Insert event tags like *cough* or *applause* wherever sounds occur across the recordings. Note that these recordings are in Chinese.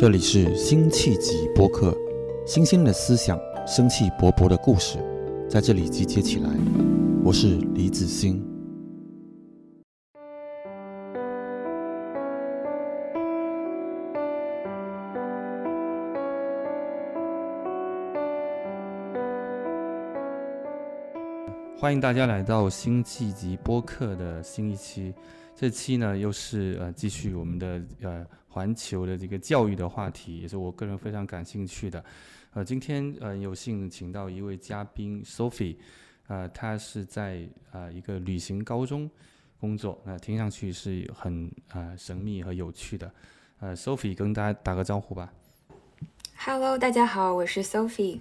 这里是辛弃疾播客，新鲜的思想，生气勃勃的故事，在这里集结起来。我是李子欣。欢迎大家来到辛弃疾播客的新一期。这期呢，又是呃继续我们的呃环球的这个教育的话题，也是我个人非常感兴趣的。呃，今天呃有幸请到一位嘉宾 Sophie，呃，她是在呃一个旅行高中工作，那听上去是很呃神秘和有趣的。呃，Sophie 跟大家打个招呼吧。Hello，大家好，我是 Sophie，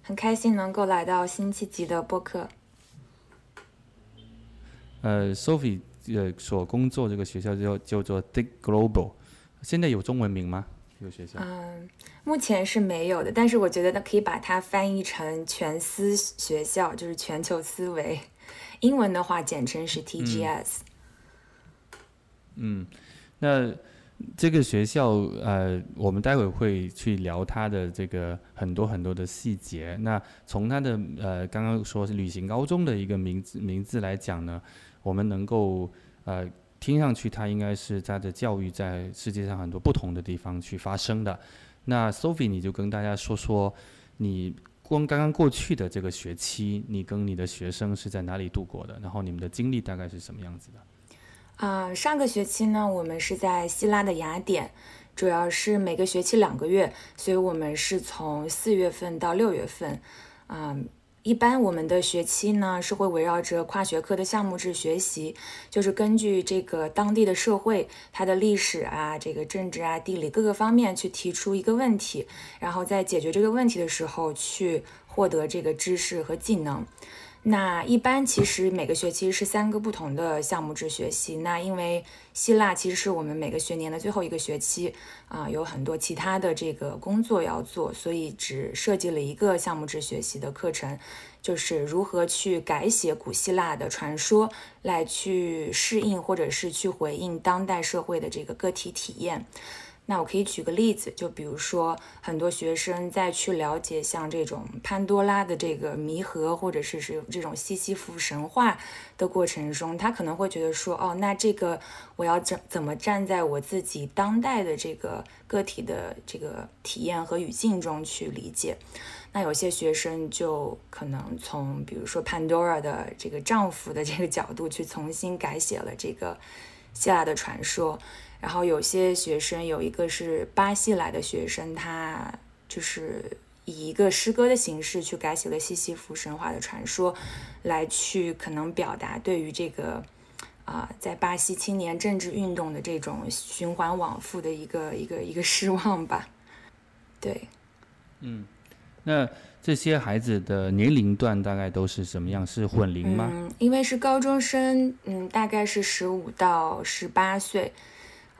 很开心能够来到辛弃疾的播客。呃，Sophie。呃，所工作这个学校叫叫做 Dick Global，现在有中文名吗？这个学校？嗯，目前是没有的，但是我觉得那可以把它翻译成全思学校，就是全球思维。英文的话，简称是 TGS。嗯，那这个学校呃，我们待会会去聊它的这个很多很多的细节。那从它的呃，刚刚说是旅行高中的一个名字名字来讲呢？我们能够呃听上去，它应该是它的教育在世界上很多不同的地方去发生的。那 Sophie，你就跟大家说说，你光刚刚过去的这个学期，你跟你的学生是在哪里度过的？然后你们的经历大概是什么样子的？啊，上个学期呢，我们是在希腊的雅典，主要是每个学期两个月，所以我们是从四月份到六月份，啊。一般我们的学期呢是会围绕着跨学科的项目制学习，就是根据这个当地的社会、它的历史啊、这个政治啊、地理各个方面去提出一个问题，然后在解决这个问题的时候去获得这个知识和技能。那一般其实每个学期是三个不同的项目制学习。那因为希腊其实是我们每个学年的最后一个学期啊，有很多其他的这个工作要做，所以只设计了一个项目制学习的课程，就是如何去改写古希腊的传说，来去适应或者是去回应当代社会的这个个体体验。那我可以举个例子，就比如说很多学生在去了解像这种潘多拉的这个谜盒，或者是是这种西西弗神话的过程中，他可能会觉得说，哦，那这个我要怎怎么站在我自己当代的这个个体的这个体验和语境中去理解？那有些学生就可能从比如说潘多拉的这个丈夫的这个角度去重新改写了这个希腊的传说。然后有些学生有一个是巴西来的学生，他就是以一个诗歌的形式去改写了西西弗神话的传说，来去可能表达对于这个啊在巴西青年政治运动的这种循环往复的一个一个一个失望吧。对，嗯，那这些孩子的年龄段大概都是什么样？是混龄吗？嗯，因为是高中生，嗯，大概是十五到十八岁。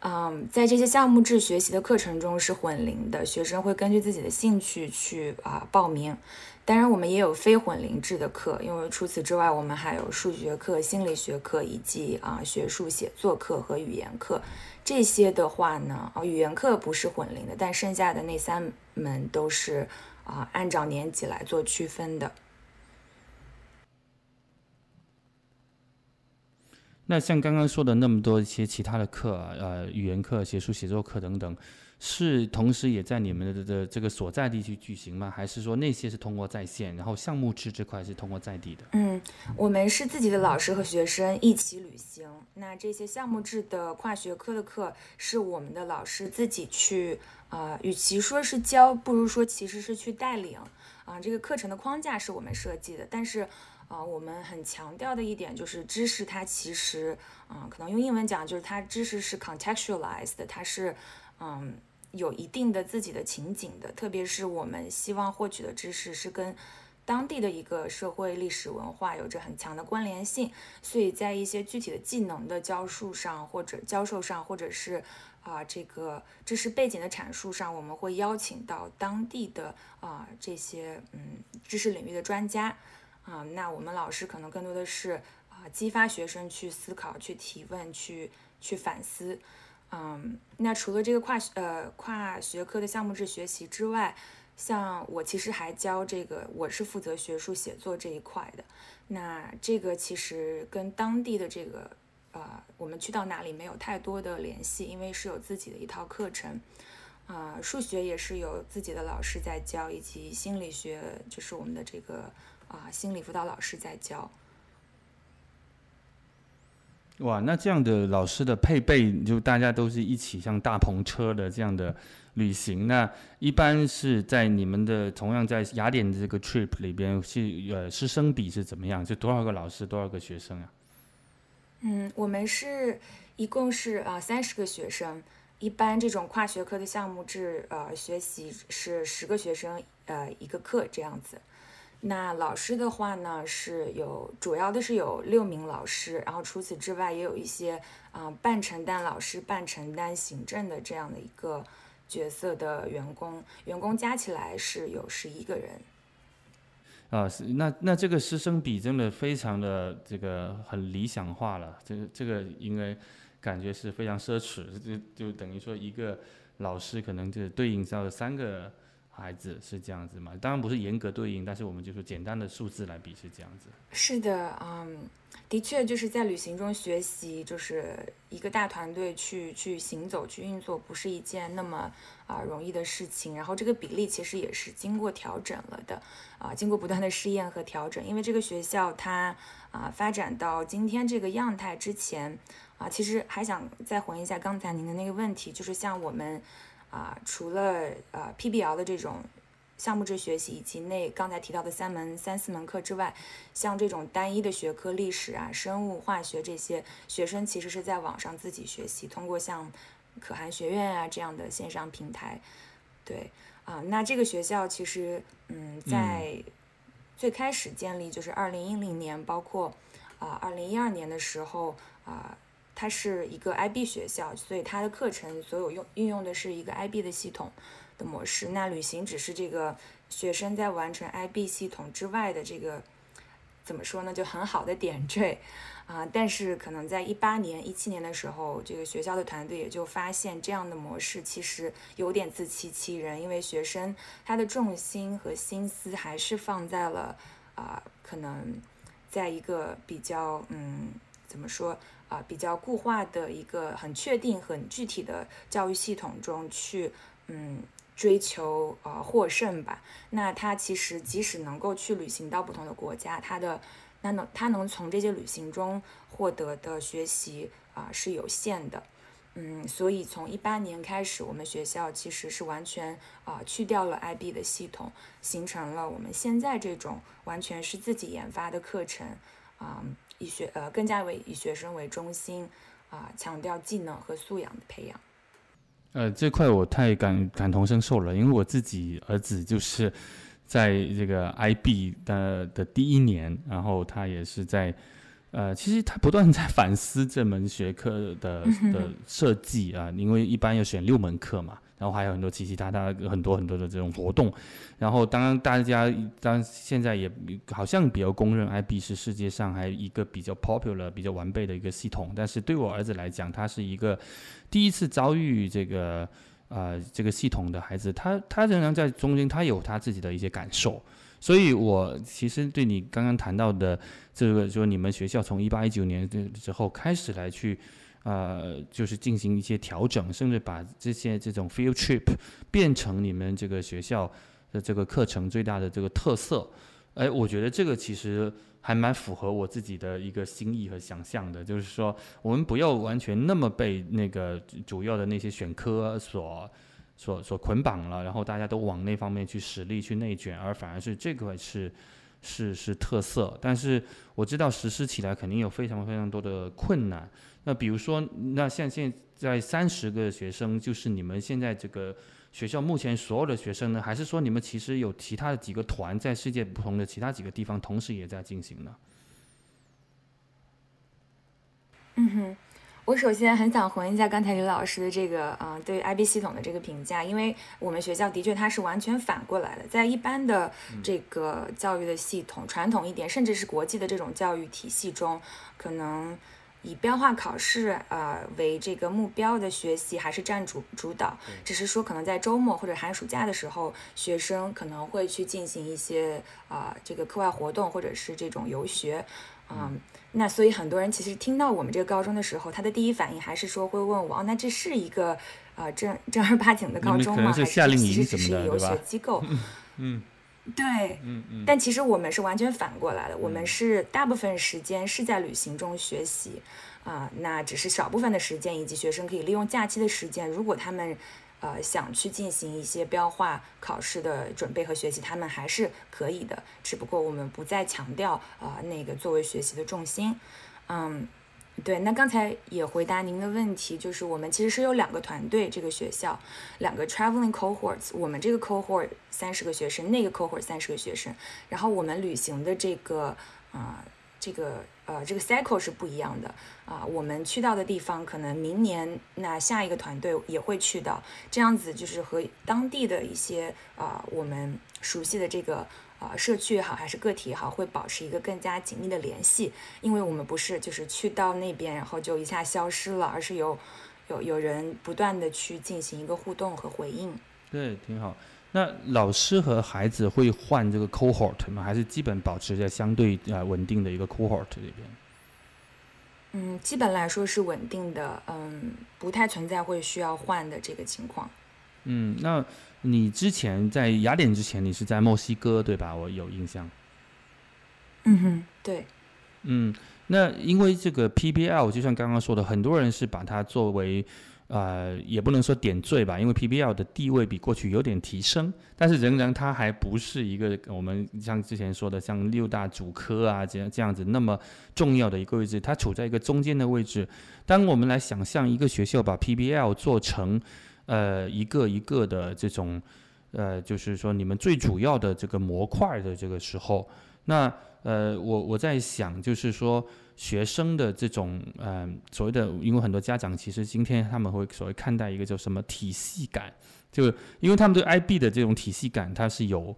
嗯，在这些项目制学习的课程中是混龄的，学生会根据自己的兴趣去啊报名。当然，我们也有非混龄制的课，因为除此之外，我们还有数学课、心理学课以及啊学术写作课和语言课。这些的话呢，啊语言课不是混龄的，但剩下的那三门都是啊按照年级来做区分的。那像刚刚说的那么多一些其他的课，呃，语言课、学术写作课等等，是同时也在你们的的这个所在地去举行吗？还是说那些是通过在线，然后项目制这块是通过在地的？嗯，我们是自己的老师和学生一起旅行。那这些项目制的跨学科的课，是我们的老师自己去，啊，与其说是教，不如说其实是去带领。啊，这个课程的框架是我们设计的，但是。啊，我们很强调的一点就是知识，它其实，啊，可能用英文讲就是它知识是 contextualized，它是，嗯，有一定的自己的情景的。特别是我们希望获取的知识是跟当地的一个社会、历史文化有着很强的关联性，所以在一些具体的技能的教述上，或者教授上，或者是啊这个知识背景的阐述上，我们会邀请到当地的啊这些嗯知识领域的专家。啊，那我们老师可能更多的是啊，激发学生去思考、去提问、去去反思，嗯，那除了这个跨呃跨学科的项目制学习之外，像我其实还教这个，我是负责学术写作这一块的。那这个其实跟当地的这个呃，我们去到哪里没有太多的联系，因为是有自己的一套课程。啊，数学也是有自己的老师在教，以及心理学就是我们的这个啊心理辅导老师在教。哇，那这样的老师的配备，就大家都是一起像大篷车的这样的旅行。那一般是在你们的同样在雅典的这个 trip 里边，是呃师生比是怎么样？就多少个老师，多少个学生啊？嗯，我们是一共是啊三十个学生。一般这种跨学科的项目制呃学习是十个学生呃一个课这样子。那老师的话呢，是有主要的是有六名老师，然后除此之外也有一些啊半承担老师、半承担行政的这样的一个角色的员工，员工加起来是有十一个人。啊，是那那这个师生比真的非常的这个很理想化了，这个这个应该感觉是非常奢侈，就就等于说一个老师可能就对应到三个。孩子是这样子嘛？当然不是严格对应，但是我们就是简单的数字来比是这样子。是的，嗯，的确就是在旅行中学习，就是一个大团队去去行走、去运作，不是一件那么啊容易的事情。然后这个比例其实也是经过调整了的，啊，经过不断的试验和调整。因为这个学校它啊发展到今天这个样态之前啊，其实还想再回应一下刚才您的那个问题，就是像我们。啊，除了呃 PBL 的这种项目制学习以及那刚才提到的三门三四门课之外，像这种单一的学科，历史啊、生物、化学这些，学生其实是在网上自己学习，通过像可汗学院啊这样的线上平台。对，啊，那这个学校其实嗯，在最开始建立就是二零一零年，包括啊二零一二年的时候啊。它是一个 IB 学校，所以它的课程所有用运用的是一个 IB 的系统的模式。那旅行只是这个学生在完成 IB 系统之外的这个怎么说呢？就很好的点缀啊。但是可能在一八年、一七年的时候，这个学校的团队也就发现这样的模式其实有点自欺欺人，因为学生他的重心和心思还是放在了啊，可能在一个比较嗯，怎么说？啊，比较固化的一个很确定、很具体的教育系统中去，嗯，追求呃获胜吧。那他其实即使能够去旅行到不同的国家，他的那能他能从这些旅行中获得的学习啊是有限的。嗯，所以从一八年开始，我们学校其实是完全啊去掉了 IB 的系统，形成了我们现在这种完全是自己研发的课程啊。以学呃更加为以学生为中心啊，强调技能和素养的培养。呃，这块我太感感同身受了，因为我自己儿子就是在这个 IB 的的第一年，然后他也是在呃，其实他不断在反思这门学科的 *laughs* 的设计啊，因为一般要选六门课嘛。然后还有很多其其他他很多很多的这种活动，然后当然大家当现在也好像比较公认 IB 是世界上还一个比较 popular 比较完备的一个系统，但是对我儿子来讲，他是一个第一次遭遇这个呃这个系统的孩子，他他仍然在中间，他有他自己的一些感受，所以我其实对你刚刚谈到的这个，说你们学校从一八一九年之后开始来去。呃，就是进行一些调整，甚至把这些这种 field trip 变成你们这个学校的这个课程最大的这个特色。哎，我觉得这个其实还蛮符合我自己的一个心意和想象的，就是说我们不要完全那么被那个主要的那些选科所所所捆绑了，然后大家都往那方面去使力去内卷，而反而是这个是是是特色。但是我知道实施起来肯定有非常非常多的困难。那比如说，那像现在三十个学生，就是你们现在这个学校目前所有的学生呢，还是说你们其实有其他的几个团在世界不同的其他几个地方同时也在进行呢？嗯哼，我首先很想回应一下刚才刘老师的这个啊，对 IB 系统的这个评价，因为我们学校的确它是完全反过来的，在一般的这个教育的系统，传统一点，甚至是国际的这种教育体系中，可能。以标化考试呃为这个目标的学习还是占主主导，只是说可能在周末或者寒暑假的时候，学生可能会去进行一些啊这个课外活动或者是这种游学，嗯，那所以很多人其实听到我们这个高中的时候，他的第一反应还是说会问我，哦，那这是一个啊正正儿八经的高中吗？还是其实只是游学机构？*laughs* *laughs* 嗯。对，嗯嗯，但其实我们是完全反过来的，我们是大部分时间是在旅行中学习，啊，那只是少部分的时间，以及学生可以利用假期的时间，如果他们，呃，想去进行一些标化考试的准备和学习，他们还是可以的，只不过我们不再强调，呃，那个作为学习的重心，嗯。对，那刚才也回答您的问题，就是我们其实是有两个团队，这个学校两个 traveling cohorts，我们这个 cohort 三十个学生，那个 cohort 三十个学生，然后我们旅行的这个啊，这个呃这个 cycle 是不一样的啊，我们去到的地方，可能明年那下一个团队也会去到，这样子就是和当地的一些啊我们熟悉的这个。啊，社区也好，还是个体也好，会保持一个更加紧密的联系，因为我们不是就是去到那边，然后就一下消失了，而是有有有人不断的去进行一个互动和回应。对，挺好。那老师和孩子会换这个 cohort 吗？还是基本保持在相对啊稳定的一个 cohort 这边？嗯，基本来说是稳定的，嗯，不太存在会需要换的这个情况。嗯，那。你之前在雅典之前，你是在墨西哥对吧？我有印象。嗯哼，对。嗯，那因为这个 PBL，就像刚刚说的，很多人是把它作为，呃，也不能说点缀吧，因为 PBL 的地位比过去有点提升，但是仍然它还不是一个我们像之前说的像六大主科啊这样这样子那么重要的一个位置，它处在一个中间的位置。当我们来想象一个学校把 PBL 做成。呃，一个一个的这种，呃，就是说你们最主要的这个模块的这个时候，那呃，我我在想，就是说学生的这种，嗯，所谓的，因为很多家长其实今天他们会所谓看待一个叫什么体系感，就因为他们对 IB 的这种体系感，它是有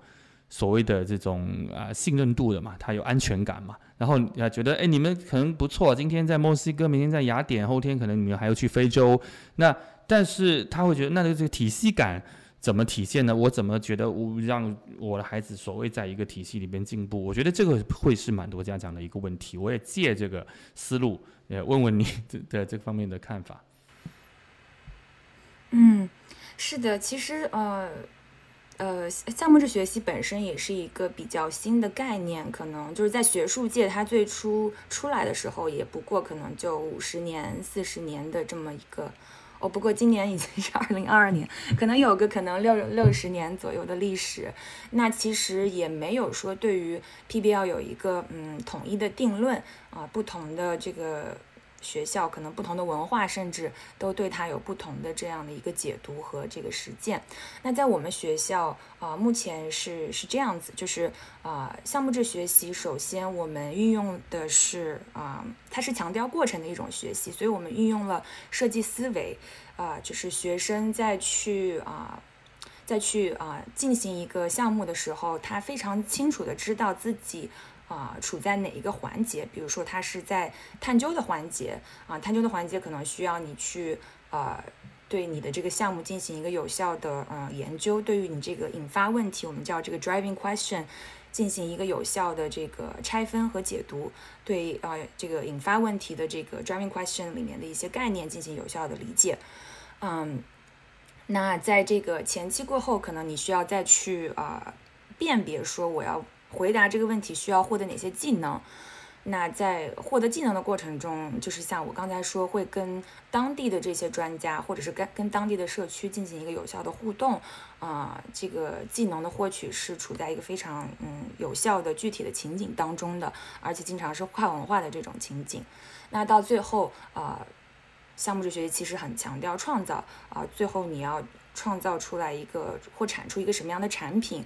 所谓的这种啊信任度的嘛，它有安全感嘛，然后啊觉得哎你们可能不错，今天在墨西哥，明天在雅典，后天可能你们还要去非洲，那。但是他会觉得，那这个体系感怎么体现呢？我怎么觉得我让我的孩子所谓在一个体系里边进步？我觉得这个会是蛮多家长的一个问题。我也借这个思路，也问问你的这方面的看法。嗯，是的，其实呃呃，项目制学习本身也是一个比较新的概念，可能就是在学术界，它最初出来的时候，也不过可能就五十年、四十年的这么一个。哦，不过今年已经是二零二二年，可能有个可能六六十年左右的历史，那其实也没有说对于 PBL 有一个嗯统一的定论啊，不同的这个。学校可能不同的文化，甚至都对它有不同的这样的一个解读和这个实践。那在我们学校啊，目前是是这样子，就是啊，项目制学习，首先我们运用的是啊，它是强调过程的一种学习，所以我们运用了设计思维啊，就是学生在去啊，在去啊进行一个项目的时候，他非常清楚的知道自己。啊，处在哪一个环节？比如说，它是在探究的环节啊，探究的环节可能需要你去呃，对你的这个项目进行一个有效的呃研究，对于你这个引发问题，我们叫这个 driving question，进行一个有效的这个拆分和解读，对啊这个引发问题的这个 driving question 里面的一些概念进行有效的理解。嗯，那在这个前期过后，可能你需要再去啊辨别说我要。回答这个问题需要获得哪些技能？那在获得技能的过程中，就是像我刚才说，会跟当地的这些专家，或者是跟跟当地的社区进行一个有效的互动。啊，这个技能的获取是处在一个非常嗯有效的具体的情景当中的，而且经常是跨文化的这种情景。那到最后啊，项目制学习其实很强调创造啊，最后你要创造出来一个或产出一个什么样的产品，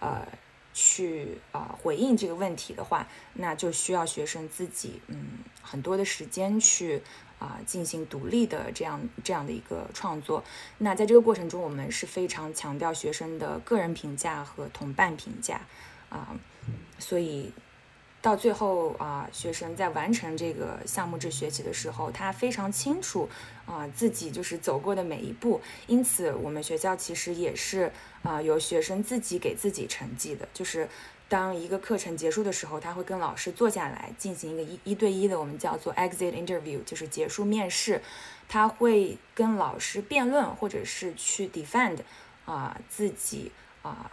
呃。去啊回应这个问题的话，那就需要学生自己嗯很多的时间去啊进行独立的这样这样的一个创作。那在这个过程中，我们是非常强调学生的个人评价和同伴评价啊，所以到最后啊，学生在完成这个项目制学习的时候，他非常清楚啊自己就是走过的每一步。因此，我们学校其实也是啊由学生自己给自己成绩的，就是当一个课程结束的时候，他会跟老师坐下来进行一个一一对一的，我们叫做 exit interview，就是结束面试。他会跟老师辩论，或者是去 defend 啊自己啊。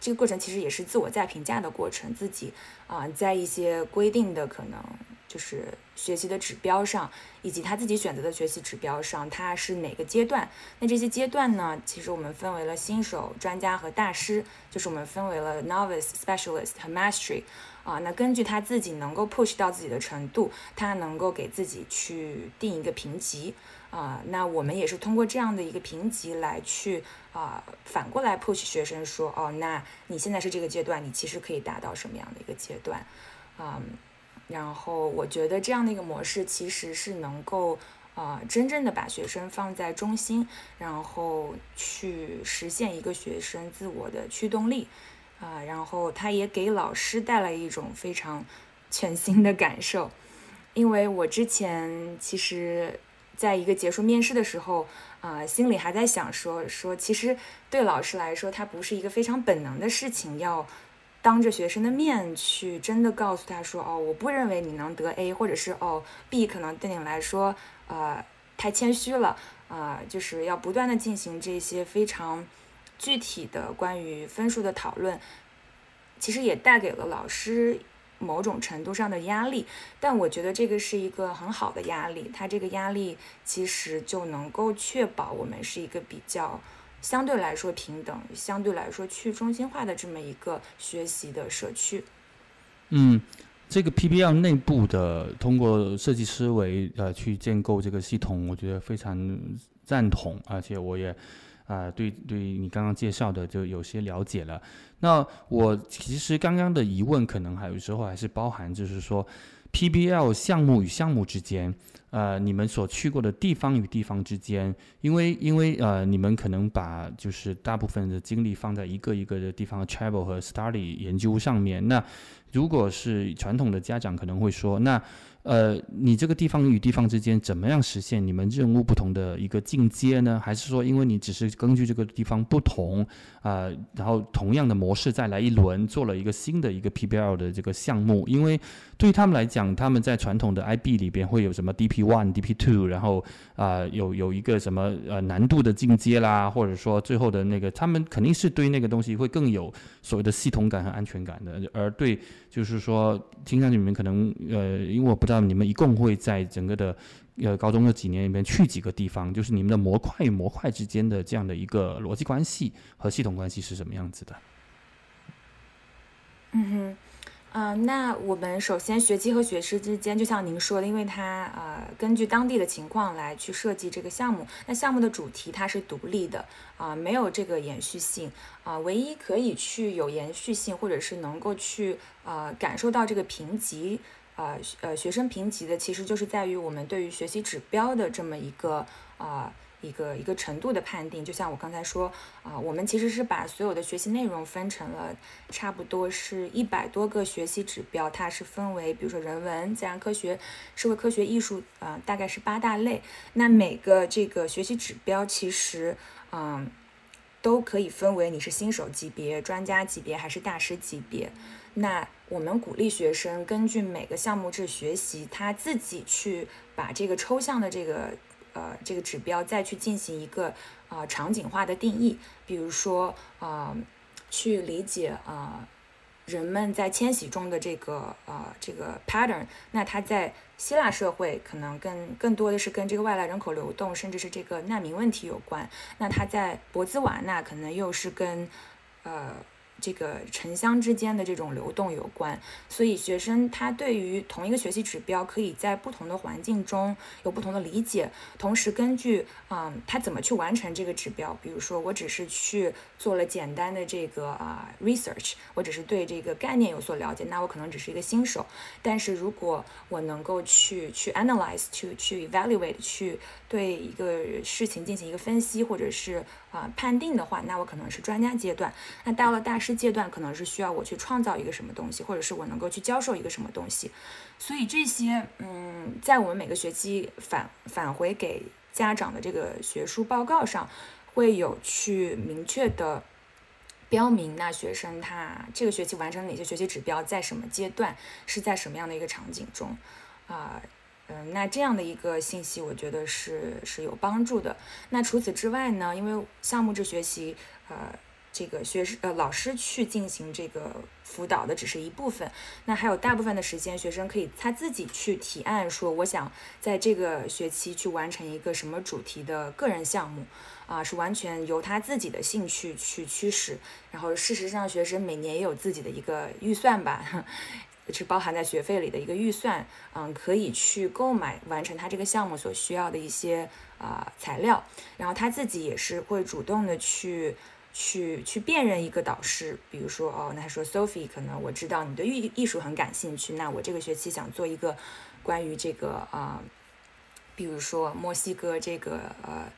这个过程其实也是自我再评价的过程，自己啊，在一些规定的可能就是学习的指标上，以及他自己选择的学习指标上，他是哪个阶段？那这些阶段呢？其实我们分为了新手、专家和大师，就是我们分为了 novice、specialist 和 mastery。啊，那根据他自己能够 push 到自己的程度，他能够给自己去定一个评级。啊，那我们也是通过这样的一个评级来去啊，反过来 push 学生说，哦，那你现在是这个阶段，你其实可以达到什么样的一个阶段？啊，然后我觉得这样的一个模式其实是能够啊，真正的把学生放在中心，然后去实现一个学生自我的驱动力啊，然后他也给老师带来一种非常 *laughs* 全新的感受，因为我之前其实。在一个结束面试的时候，啊，心里还在想说说，其实对老师来说，他不是一个非常本能的事情，要当着学生的面去真的告诉他说，哦，我不认为你能得 A，或者是哦 B，可能对你来说，呃，太谦虚了，啊，就是要不断的进行这些非常具体的关于分数的讨论，其实也带给了老师。某种程度上的压力，但我觉得这个是一个很好的压力。它这个压力其实就能够确保我们是一个比较相对来说平等、相对来说去中心化的这么一个学习的社区。嗯，这个 PBL 内部的通过设计思维呃去建构这个系统，我觉得非常赞同，而且我也。啊，对，对你刚刚介绍的就有些了解了。那我其实刚刚的疑问，可能还有时候还是包含，就是说，PBL 项目与项目之间，呃，你们所去过的地方与地方之间，因为因为呃，你们可能把就是大部分的精力放在一个一个的地方 travel 和 study 研究上面。那如果是传统的家长可能会说，那。呃，你这个地方与地方之间怎么样实现你们任务不同的一个进阶呢？还是说，因为你只是根据这个地方不同啊，然后同样的模式再来一轮，做了一个新的一个 PBL 的这个项目？因为对于他们来讲，他们在传统的 IB 里边会有什么 DP One、DP Two，然后啊有有一个什么呃难度的进阶啦，或者说最后的那个，他们肯定是对那个东西会更有所谓的系统感和安全感的，而对。就是说，听上去你们可能呃，因为我不知道你们一共会在整个的呃高中的几年里面去几个地方，就是你们的模块与模块之间的这样的一个逻辑关系和系统关系是什么样子的？嗯哼。嗯，那我们首先学期和学期之间，就像您说的，因为它呃根据当地的情况来去设计这个项目。那项目的主题它是独立的啊，没有这个延续性啊。唯一可以去有延续性，或者是能够去呃感受到这个评级呃呃学生评级的，其实就是在于我们对于学习指标的这么一个啊。一个一个程度的判定，就像我刚才说啊，我们其实是把所有的学习内容分成了差不多是一百多个学习指标，它是分为比如说人文、自然科学、社会科学、艺术啊，大概是八大类。那每个这个学习指标其实嗯都可以分为你是新手级别、专家级别还是大师级别。那我们鼓励学生根据每个项目制学习，他自己去把这个抽象的这个。呃，这个指标再去进行一个啊场景化的定义，比如说啊，去理解啊人们在迁徙中的这个呃这个 pattern，那它在希腊社会可能更更多的是跟这个外来人口流动，甚至是这个难民问题有关，那它在博兹瓦纳可能又是跟呃。这个城乡之间的这种流动有关，所以学生他对于同一个学习指标，可以在不同的环境中有不同的理解。同时，根据嗯他怎么去完成这个指标，比如说我只是去做了简单的这个啊 research，我只是对这个概念有所了解，那我可能只是一个新手。但是如果我能够去去 analyze，去去 evaluate，去对一个事情进行一个分析，或者是啊判定的话，那我可能是专家阶段；那到了大师阶段，可能是需要我去创造一个什么东西，或者是我能够去教授一个什么东西。所以这些，嗯，在我们每个学期返返回给家长的这个学术报告上，会有去明确的。标明那学生他这个学期完成哪些学习指标，在什么阶段，是在什么样的一个场景中，啊，嗯，那这样的一个信息，我觉得是是有帮助的。那除此之外呢，因为项目制学习，呃。这个学生呃老师去进行这个辅导的只是一部分，那还有大部分的时间，学生可以他自己去提案说，我想在这个学期去完成一个什么主题的个人项目，啊，是完全由他自己的兴趣去驱使。然后事实上，学生每年也有自己的一个预算吧，是包含在学费里的一个预算，嗯，可以去购买完成他这个项目所需要的一些啊材料，然后他自己也是会主动的去。去去辨认一个导师，比如说哦，那他说 Sophie，可能我知道你对艺艺术很感兴趣，那我这个学期想做一个关于这个啊，比如说墨西哥这个呃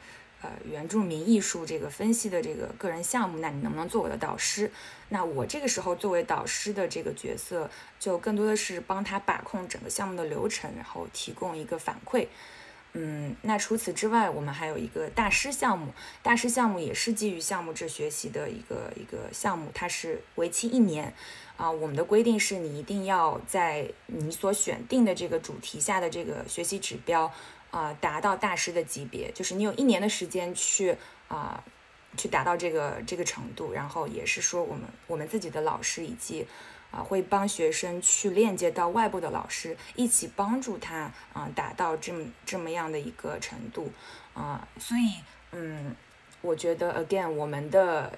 呃原住民艺术这个分析的这个个人项目，那你能不能做我的导师？那我这个时候作为导师的这个角色，就更多的是帮他把控整个项目的流程，然后提供一个反馈。嗯，那除此之外，我们还有一个大师项目。大师项目也是基于项目制学习的一个一个项目，它是为期一年。啊，我们的规定是你一定要在你所选定的这个主题下的这个学习指标啊，达到大师的级别，就是你有一年的时间去啊，去达到这个这个程度。然后也是说，我们我们自己的老师以及。啊，会帮学生去链接到外部的老师，一起帮助他啊，达到这么这么样的一个程度啊。所以，嗯，我觉得 again，我们的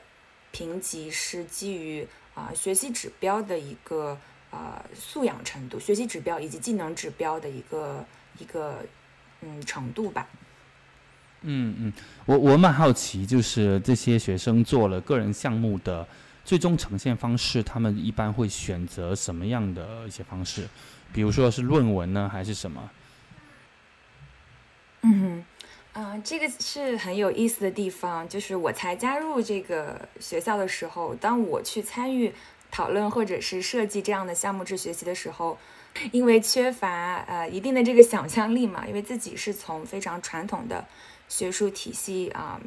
评级是基于啊学习指标的一个呃素养程度，学习指标以及技能指标的一个一个嗯程度吧。嗯嗯，我我蛮好奇，就是这些学生做了个人项目的。最终呈现方式，他们一般会选择什么样的一些方式？比如说是论文呢，还是什么？嗯，啊，这个是很有意思的地方。就是我才加入这个学校的时候，当我去参与讨论或者是设计这样的项目制学习的时候，因为缺乏呃一定的这个想象力嘛，因为自己是从非常传统的学术体系啊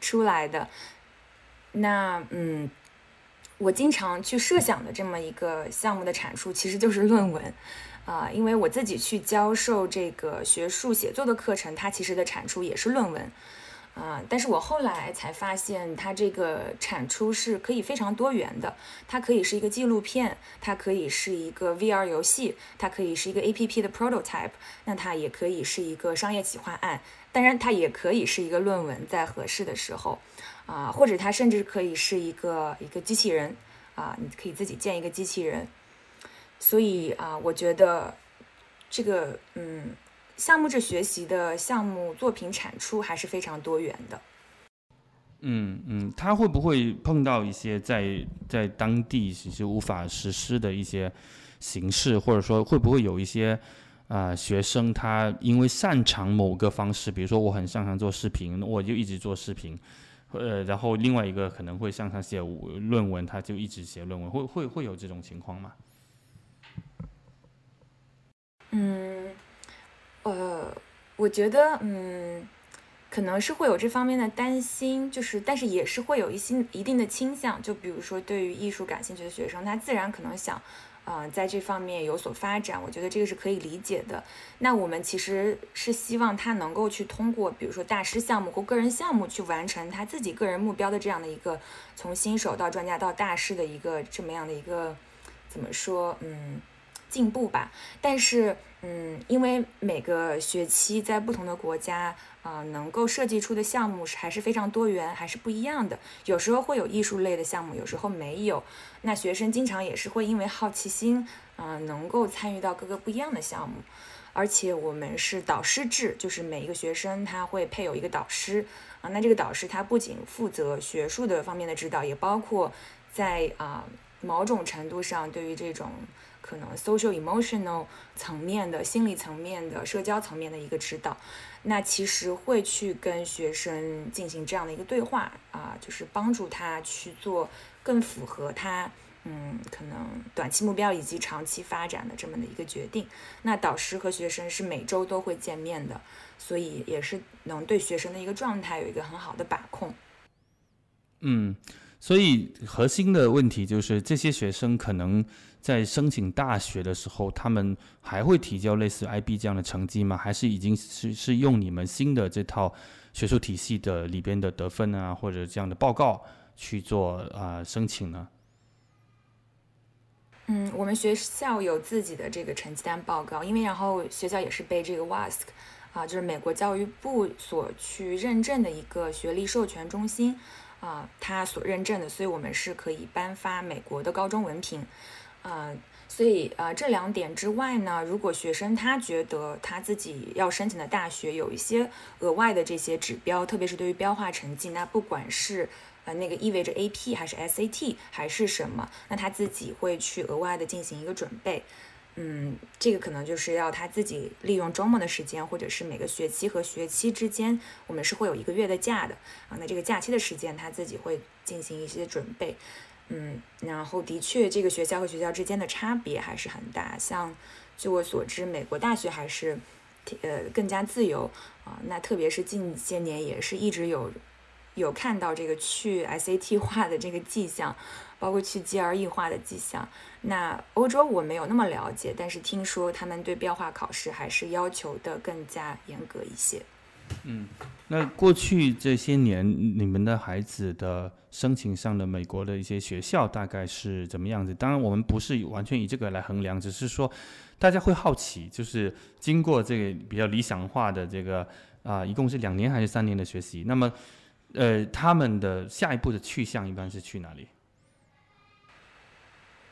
出来的。那嗯，我经常去设想的这么一个项目的产出，其实就是论文，啊，因为我自己去教授这个学术写作的课程，它其实的产出也是论文，啊，但是我后来才发现，它这个产出是可以非常多元的，它可以是一个纪录片，它可以是一个 VR 游戏，它可以是一个 APP 的 prototype，那它也可以是一个商业企划案，当然它也可以是一个论文，在合适的时候。啊，或者它甚至可以是一个一个机器人啊，你可以自己建一个机器人。所以啊，我觉得这个嗯，项目制学习的项目作品产出还是非常多元的。嗯嗯，他会不会碰到一些在在当地其实无法实施的一些形式，或者说会不会有一些啊学生他因为擅长某个方式，比如说我很擅长做视频，我就一直做视频。呃，然后另外一个可能会向他写论文，他就一直写论文，会会会有这种情况吗？嗯，呃，我觉得，嗯，可能是会有这方面的担心，就是，但是也是会有一些一定的倾向，就比如说对于艺术感兴趣的学生，他自然可能想。啊，在这方面有所发展，我觉得这个是可以理解的。那我们其实是希望他能够去通过，比如说大师项目或个人项目，去完成他自己个人目标的这样的一个从新手到专家到大师的一个这么样的一个怎么说，嗯，进步吧。但是，嗯，因为每个学期在不同的国家。啊，能够设计出的项目是还是非常多元，还是不一样的。有时候会有艺术类的项目，有时候没有。那学生经常也是会因为好奇心，啊，能够参与到各个不一样的项目。而且我们是导师制，就是每一个学生他会配有一个导师啊。那这个导师他不仅负责学术的方面的指导，也包括在啊某种程度上对于这种可能 social emotional 层面的心理层面的社交层面的一个指导。那其实会去跟学生进行这样的一个对话啊，就是帮助他去做更符合他嗯可能短期目标以及长期发展的这么的一个决定。那导师和学生是每周都会见面的，所以也是能对学生的一个状态有一个很好的把控。嗯，所以核心的问题就是这些学生可能。在申请大学的时候，他们还会提交类似 IB 这样的成绩吗？还是已经是是用你们新的这套学术体系的里边的得分啊，或者这样的报告去做啊申请呢？嗯，我们学校有自己的这个成绩单报告，因为然后学校也是被这个 WASC 啊，就是美国教育部所去认证的一个学历授权中心啊，它所认证的，所以我们是可以颁发美国的高中文凭。呃，所以呃，这两点之外呢，如果学生他觉得他自己要申请的大学有一些额外的这些指标，特别是对于标化成绩，那不管是呃那个意味着 AP 还是 SAT 还是什么，那他自己会去额外的进行一个准备。嗯，这个可能就是要他自己利用周末的时间，或者是每个学期和学期之间，我们是会有一个月的假的啊，那这个假期的时间他自己会进行一些准备。嗯，然后的确，这个学校和学校之间的差别还是很大。像据我所知，美国大学还是呃更加自由啊。那特别是近些年，也是一直有有看到这个去 SAT 化的这个迹象，包括去 GRE 化的迹象。那欧洲我没有那么了解，但是听说他们对标化考试还是要求的更加严格一些。嗯，那过去这些年，你们的孩子的申请上的美国的一些学校大概是怎么样子？当然，我们不是完全以这个来衡量，只是说大家会好奇，就是经过这个比较理想化的这个啊，一共是两年还是三年的学习，那么呃，他们的下一步的去向一般是去哪里？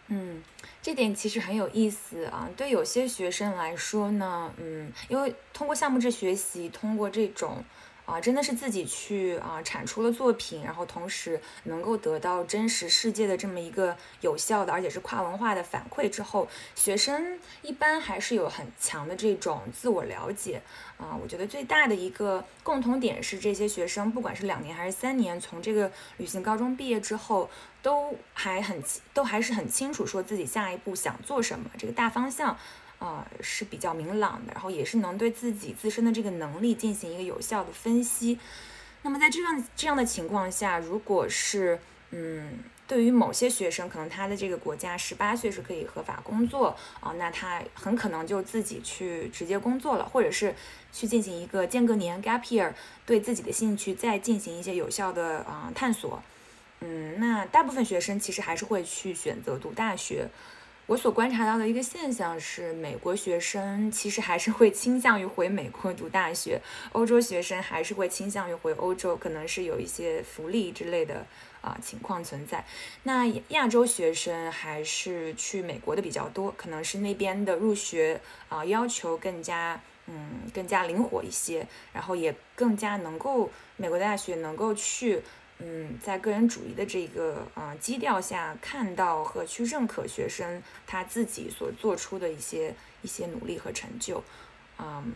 嗯，这点其实很有意思啊。对有些学生来说呢，嗯，因为通过项目制学习，通过这种。啊，真的是自己去啊产出了作品，然后同时能够得到真实世界的这么一个有效的，而且是跨文化的反馈之后，学生一般还是有很强的这种自我了解啊。我觉得最大的一个共同点是，这些学生不管是两年还是三年，从这个旅行高中毕业之后，都还很都还是很清楚说自己下一步想做什么，这个大方向。啊，是比较明朗的，然后也是能对自己自身的这个能力进行一个有效的分析。那么在这样这样的情况下，如果是嗯，对于某些学生，可能他的这个国家十八岁是可以合法工作啊，那他很可能就自己去直接工作了，或者是去进行一个间隔年 gap year，对自己的兴趣再进行一些有效的啊探索。嗯，那大部分学生其实还是会去选择读大学。我所观察到的一个现象是，美国学生其实还是会倾向于回美国读大学，欧洲学生还是会倾向于回欧洲，可能是有一些福利之类的啊情况存在。那亚洲学生还是去美国的比较多，可能是那边的入学啊要求更加嗯更加灵活一些，然后也更加能够美国大学能够去。嗯，在个人主义的这个啊基调下，看到和去认可学生他自己所做出的一些一些努力和成就，嗯，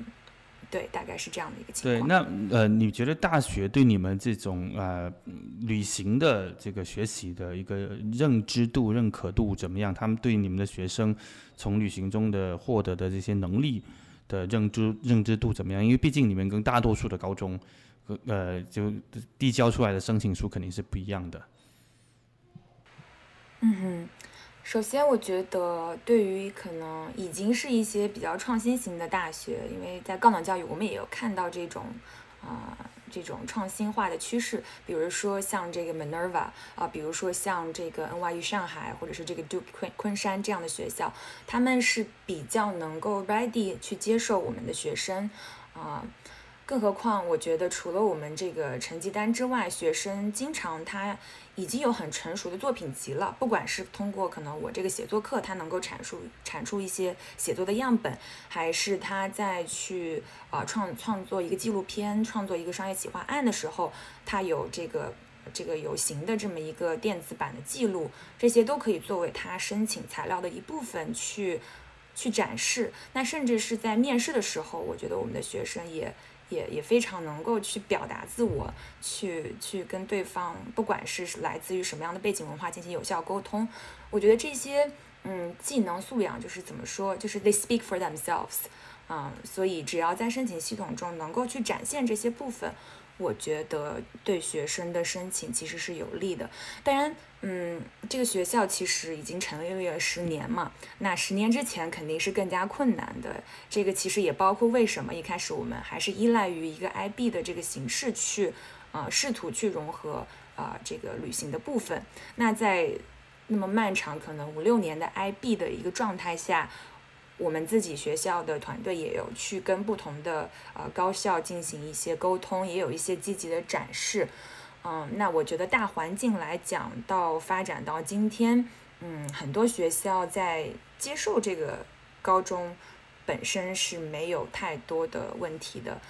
对，大概是这样的一个情况。对，那呃，你觉得大学对你们这种呃旅行的这个学习的一个认知度、认可度怎么样？他们对你们的学生从旅行中的获得的这些能力的认知认知度怎么样？因为毕竟你们跟大多数的高中。呃，就递交出来的申请书肯定是不一样的。嗯哼，首先我觉得，对于可能已经是一些比较创新型的大学，因为在高等教育，我们也有看到这种啊这种创新化的趋势，比如说像这个 Minerva 啊，比如说像这个 NYU 上海，或者是这个 Duke 昆昆山这样的学校，他们是比较能够 ready 去接受我们的学生啊。更何况，我觉得除了我们这个成绩单之外，学生经常他已经有很成熟的作品集了。不管是通过可能我这个写作课，他能够阐述产出一些写作的样本，还是他在去啊创创作一个纪录片、创作一个商业企划案的时候，他有这个这个有形的这么一个电子版的记录，这些都可以作为他申请材料的一部分去去展示。那甚至是在面试的时候，我觉得我们的学生也也也非常能够去表达自我，去去跟对方，不管是来自于什么样的背景文化进行有效沟通。我觉得这些嗯技能素养就是怎么说，就是 they speak for themselves 啊，所以只要在申请系统中能够去展现这些部分。我觉得对学生的申请其实是有利的。当然，嗯，这个学校其实已经成立了十年嘛，那十年之前肯定是更加困难的。这个其实也包括为什么一开始我们还是依赖于一个 IB 的这个形式去，啊，试图去融合啊这个旅行的部分。那在那么漫长可能五六年的 IB 的一个状态下。我们自己学校的团队也有去跟不同的呃高校进行一些沟通，也有一些积极的展示。嗯，那我觉得大环境来讲，到发展到今天，嗯，很多学校在接受这个高中本身是没有太多的问题的，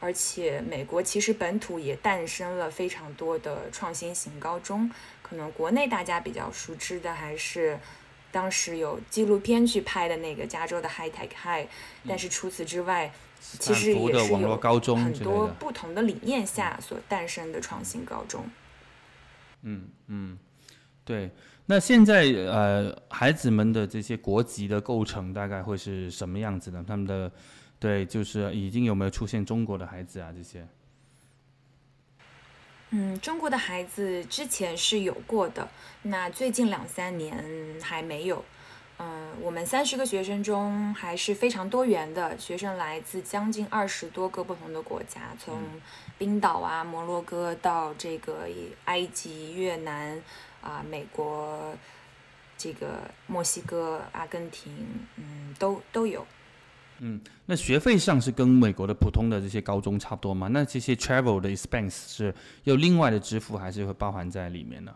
而且美国其实本土也诞生了非常多的创新型高中，可能国内大家比较熟知的还是。当时有纪录片去拍的那个加州的 High Tech High，但是除此之外，其实也是有很多不同的理念下所诞生的创新高中。嗯嗯，对。那现在呃，孩子们的这些国籍的构成大概会是什么样子呢？他们的对，就是已经有没有出现中国的孩子啊？这些？嗯，中国的孩子之前是有过的，那最近两三年还没有。嗯，我们三十个学生中还是非常多元的，学生来自将近二十多个不同的国家，从冰岛啊、摩洛哥到这个埃及、越南啊、美国、这个墨西哥、阿根廷，嗯，都都有。嗯，那学费上是跟美国的普通的这些高中差不多吗？那这些 travel 的 expense 是有另外的支付，还是会包含在里面呢？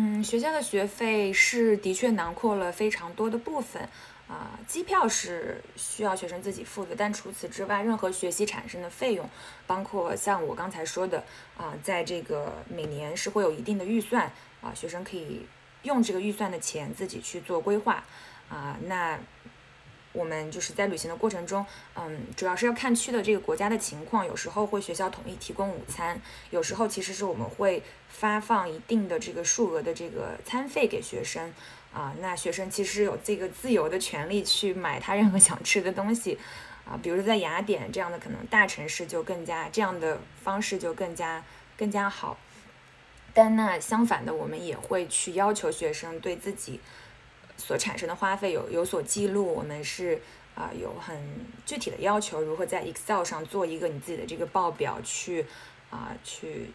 嗯，学校的学费是的确囊括了非常多的部分啊，机票是需要学生自己付的，但除此之外，任何学习产生的费用，包括像我刚才说的啊，在这个每年是会有一定的预算啊，学生可以用这个预算的钱自己去做规划啊，那。我们就是在旅行的过程中，嗯，主要是要看去的这个国家的情况，有时候会学校统一提供午餐，有时候其实是我们会发放一定的这个数额的这个餐费给学生，啊，那学生其实有这个自由的权利去买他任何想吃的东西，啊，比如说在雅典这样的可能大城市就更加这样的方式就更加更加好，但那相反的，我们也会去要求学生对自己。所产生的花费有有所记录，我们是啊有很具体的要求，如何在 Excel 上做一个你自己的这个报表，去啊去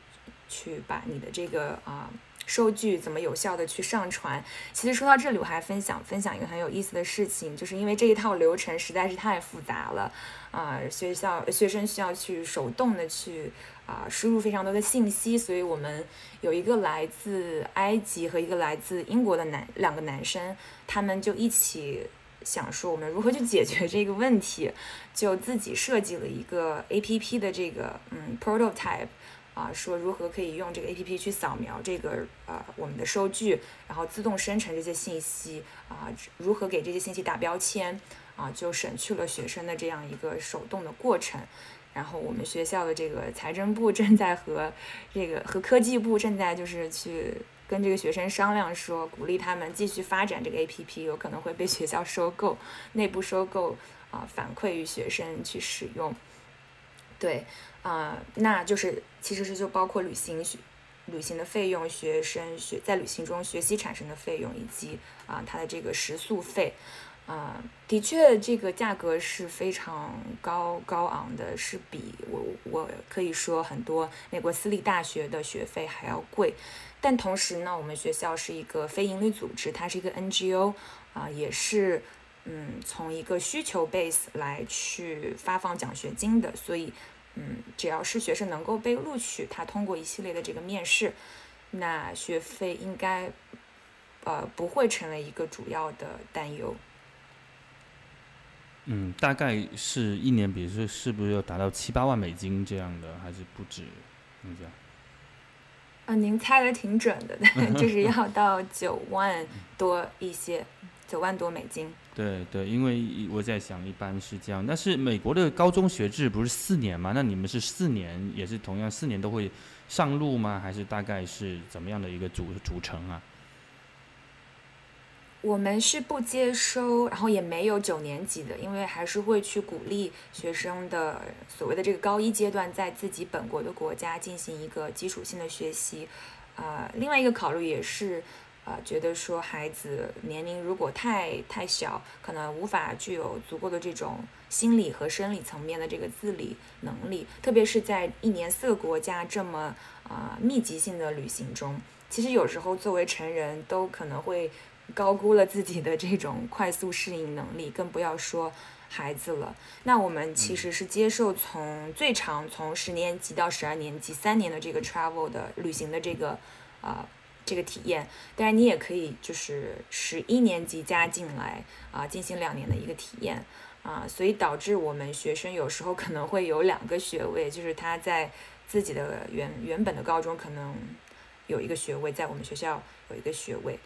去把你的这个啊收据怎么有效的去上传。其实说到这里，我还分享分享一个很有意思的事情，就是因为这一套流程实在是太复杂了啊，学校学生需要去手动的去。啊，输入非常多的信息，所以我们有一个来自埃及和一个来自英国的男两个男生，他们就一起想说我们如何去解决这个问题，就自己设计了一个 A P P 的这个嗯 prototype，啊，说如何可以用这个 A P P 去扫描这个呃我们的收据，然后自动生成这些信息，啊，如何给这些信息打标签，啊，就省去了学生的这样一个手动的过程。然后我们学校的这个财政部 *laughs* 正在和这个和科技部正在就是去跟这个学生商量，说鼓励他们继续发展这个 APP，有可能会被学校收购，内部收购啊，反馈于学生去使用。对，啊，那就是其实是就包括旅行学旅行的费用，学生学在旅行中学习产生的费用，以及啊它的这个食宿费。啊，的确，这个价格是非常高高昂的，是比我我可以说很多美国私立大学的学费还要贵。但同时呢，我们学校是一个非营利组织，它是一个 NGO，啊，也是嗯从一个需求 base 来去发放奖学金的。所以，嗯，只要是学生能够被录取，他通过一系列的这个面试，那学费应该呃不会成为一个主要的担忧。嗯，大概是一年，比如说是不是要达到七八万美金这样的，还是不止？这样？啊，您猜的挺准的，*laughs* 就是要到九万多一些，九万多美金。对对，因为我在想，一般是这样。但是美国的高中学制不是四年吗？那你们是四年，也是同样四年都会上路吗？还是大概是怎么样的一个组组成啊？我们是不接收，然后也没有九年级的，因为还是会去鼓励学生的所谓的这个高一阶段，在自己本国的国家进行一个基础性的学习。呃，另外一个考虑也是，呃，觉得说孩子年龄如果太太小，可能无法具有足够的这种心理和生理层面的这个自理能力，特别是在一年四个国家这么啊密集性的旅行中，其实有时候作为成人都可能会。高估了自己的这种快速适应能力，更不要说孩子了。那我们其实是接受从最长从十年级到十二年级三年的这个 travel 的旅行的这个啊这个体验。当然，你也可以就是十一年级加进来啊进行两年的一个体验啊，所以导致我们学生有时候可能会有两个学位，就是他在自己的原原本的高中可能有一个学位，在我们学校有一个学位。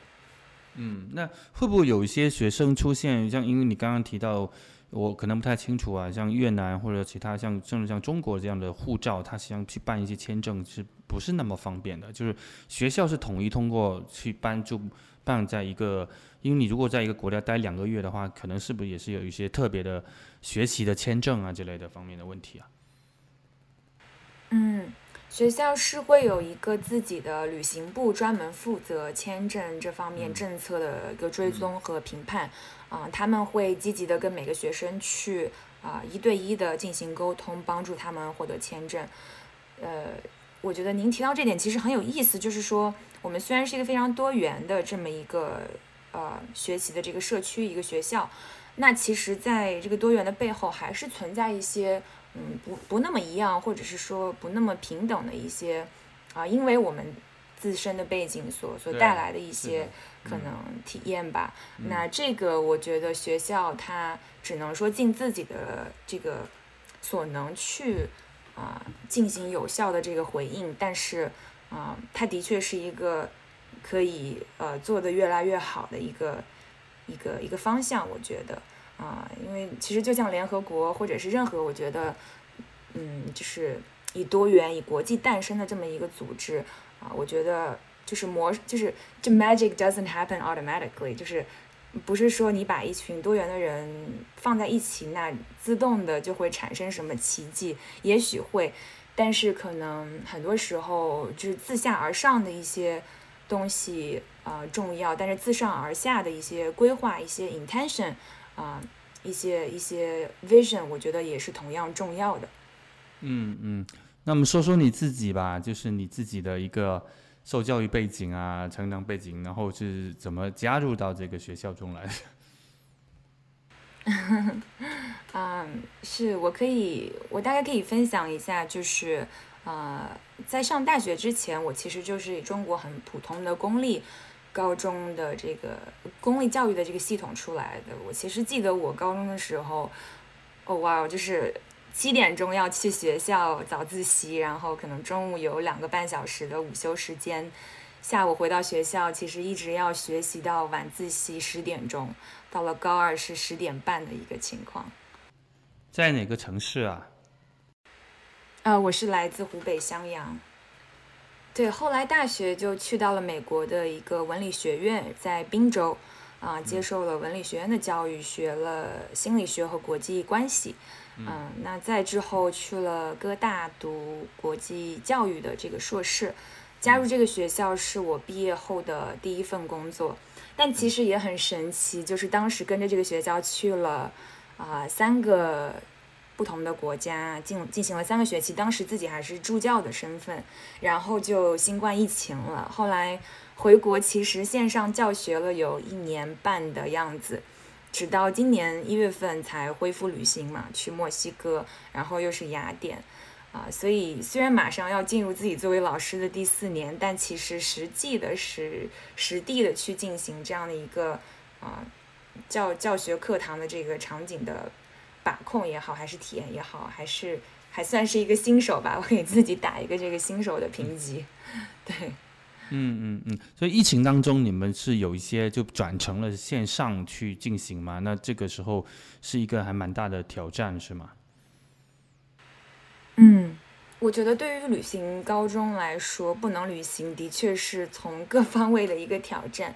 嗯，那会不会有一些学生出现，像因为你刚刚提到，我可能不太清楚啊，像越南或者其他像甚至像中国这样的护照，他实际上去办一些签证是不是那么方便的？就是学校是统一通过去办就办在一个，因为你如果在一个国家待两个月的话，可能是不是也是有一些特别的学习的签证啊之类的方面的问题啊？嗯。学校是会有一个自己的旅行部，专门负责签证这方面政策的一个追踪和评判。啊，他们会积极的跟每个学生去啊一对一的进行沟通，帮助他们获得签证。呃，我觉得您提到这点其实很有意思，就是说我们虽然是一个非常多元的这么一个呃学习的这个社区一个学校，那其实在这个多元的背后，还是存在一些。嗯，不不那么一样，或者是说不那么平等的一些啊，因为我们自身的背景所所带来的一些可能体验吧。那这个我觉得学校它只能说尽自己的这个所能去啊进行有效的这个回应，但是啊，它的确是一个可以呃做的越来越好的一个一个一个方向，我觉得。啊，因为其实就像联合国或者是任何，我觉得，嗯，就是以多元、以国际诞生的这么一个组织啊，我觉得就是模，就是这 magic doesn't happen automatically，就是不是说你把一群多元的人放在一起，那自动的就会产生什么奇迹？也许会，但是可能很多时候就是自下而上的一些东西啊重要，但是自上而下的一些规划、一些 intention。啊，一些一些 vision，我觉得也是同样重要的。嗯嗯，那我们说说你自己吧，就是你自己的一个受教育背景啊，成长背景，然后是怎么加入到这个学校中来的？*laughs* 嗯，是我可以，我大概可以分享一下，就是呃，在上大学之前，我其实就是中国很普通的公立。高中的这个公立教育的这个系统出来的，我其实记得我高中的时候，哦哇，就是七点钟要去学校早自习，然后可能中午有两个半小时的午休时间，下午回到学校，其实一直要学习到晚自习十点钟，到了高二是十点半的一个情况。在哪个城市啊？呃，我是来自湖北襄阳。对，后来大学就去到了美国的一个文理学院，在宾州，啊，接受了文理学院的教育，学了心理学和国际关系。嗯，那在之后去了哥大读国际教育的这个硕士，加入这个学校是我毕业后的第一份工作。但其实也很神奇，就是当时跟着这个学校去了啊三个。不同的国家进进行了三个学期，当时自己还是助教的身份，然后就新冠疫情了。后来回国，其实线上教学了有一年半的样子，直到今年一月份才恢复旅行嘛，去墨西哥，然后又是雅典，啊，所以虽然马上要进入自己作为老师的第四年，但其实实际的是实地的去进行这样的一个啊教教学课堂的这个场景的。把控也好，还是体验也好，还是还算是一个新手吧，我给自己打一个这个新手的评级。对，嗯嗯嗯，所以疫情当中你们是有一些就转成了线上去进行吗？那这个时候是一个还蛮大的挑战，是吗？嗯，我觉得对于旅行高中来说，不能旅行的确是从各方位的一个挑战。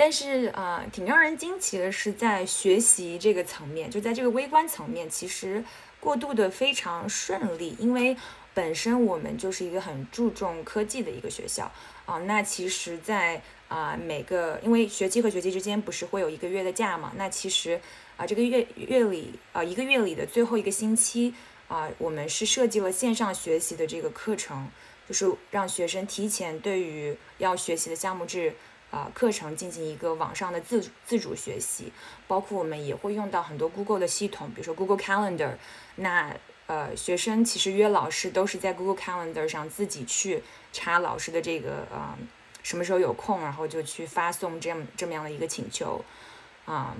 但是啊，挺让人惊奇的是，在学习这个层面，就在这个微观层面，其实过渡的非常顺利。因为本身我们就是一个很注重科技的一个学校啊。那其实，在啊每个因为学期和学期之间不是会有一个月的假嘛？那其实啊这个月月里啊一个月里的最后一个星期啊，我们是设计了线上学习的这个课程，就是让学生提前对于要学习的项目制。啊，课程进行一个网上的自自主学习，包括我们也会用到很多 Google 的系统，比如说 Google Calendar。那呃，学生其实约老师都是在 Google Calendar 上自己去查老师的这个呃什么时候有空，然后就去发送这样这么样的一个请求。啊，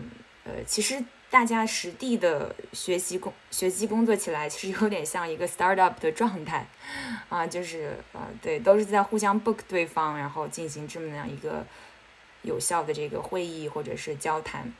呃，其实大家实地的学习工学习工作起来，其实有点像一个 startup 的状态。啊，就是呃，对，都是在互相 book 对方，然后进行这么样一个有效的这个会议或者是交谈。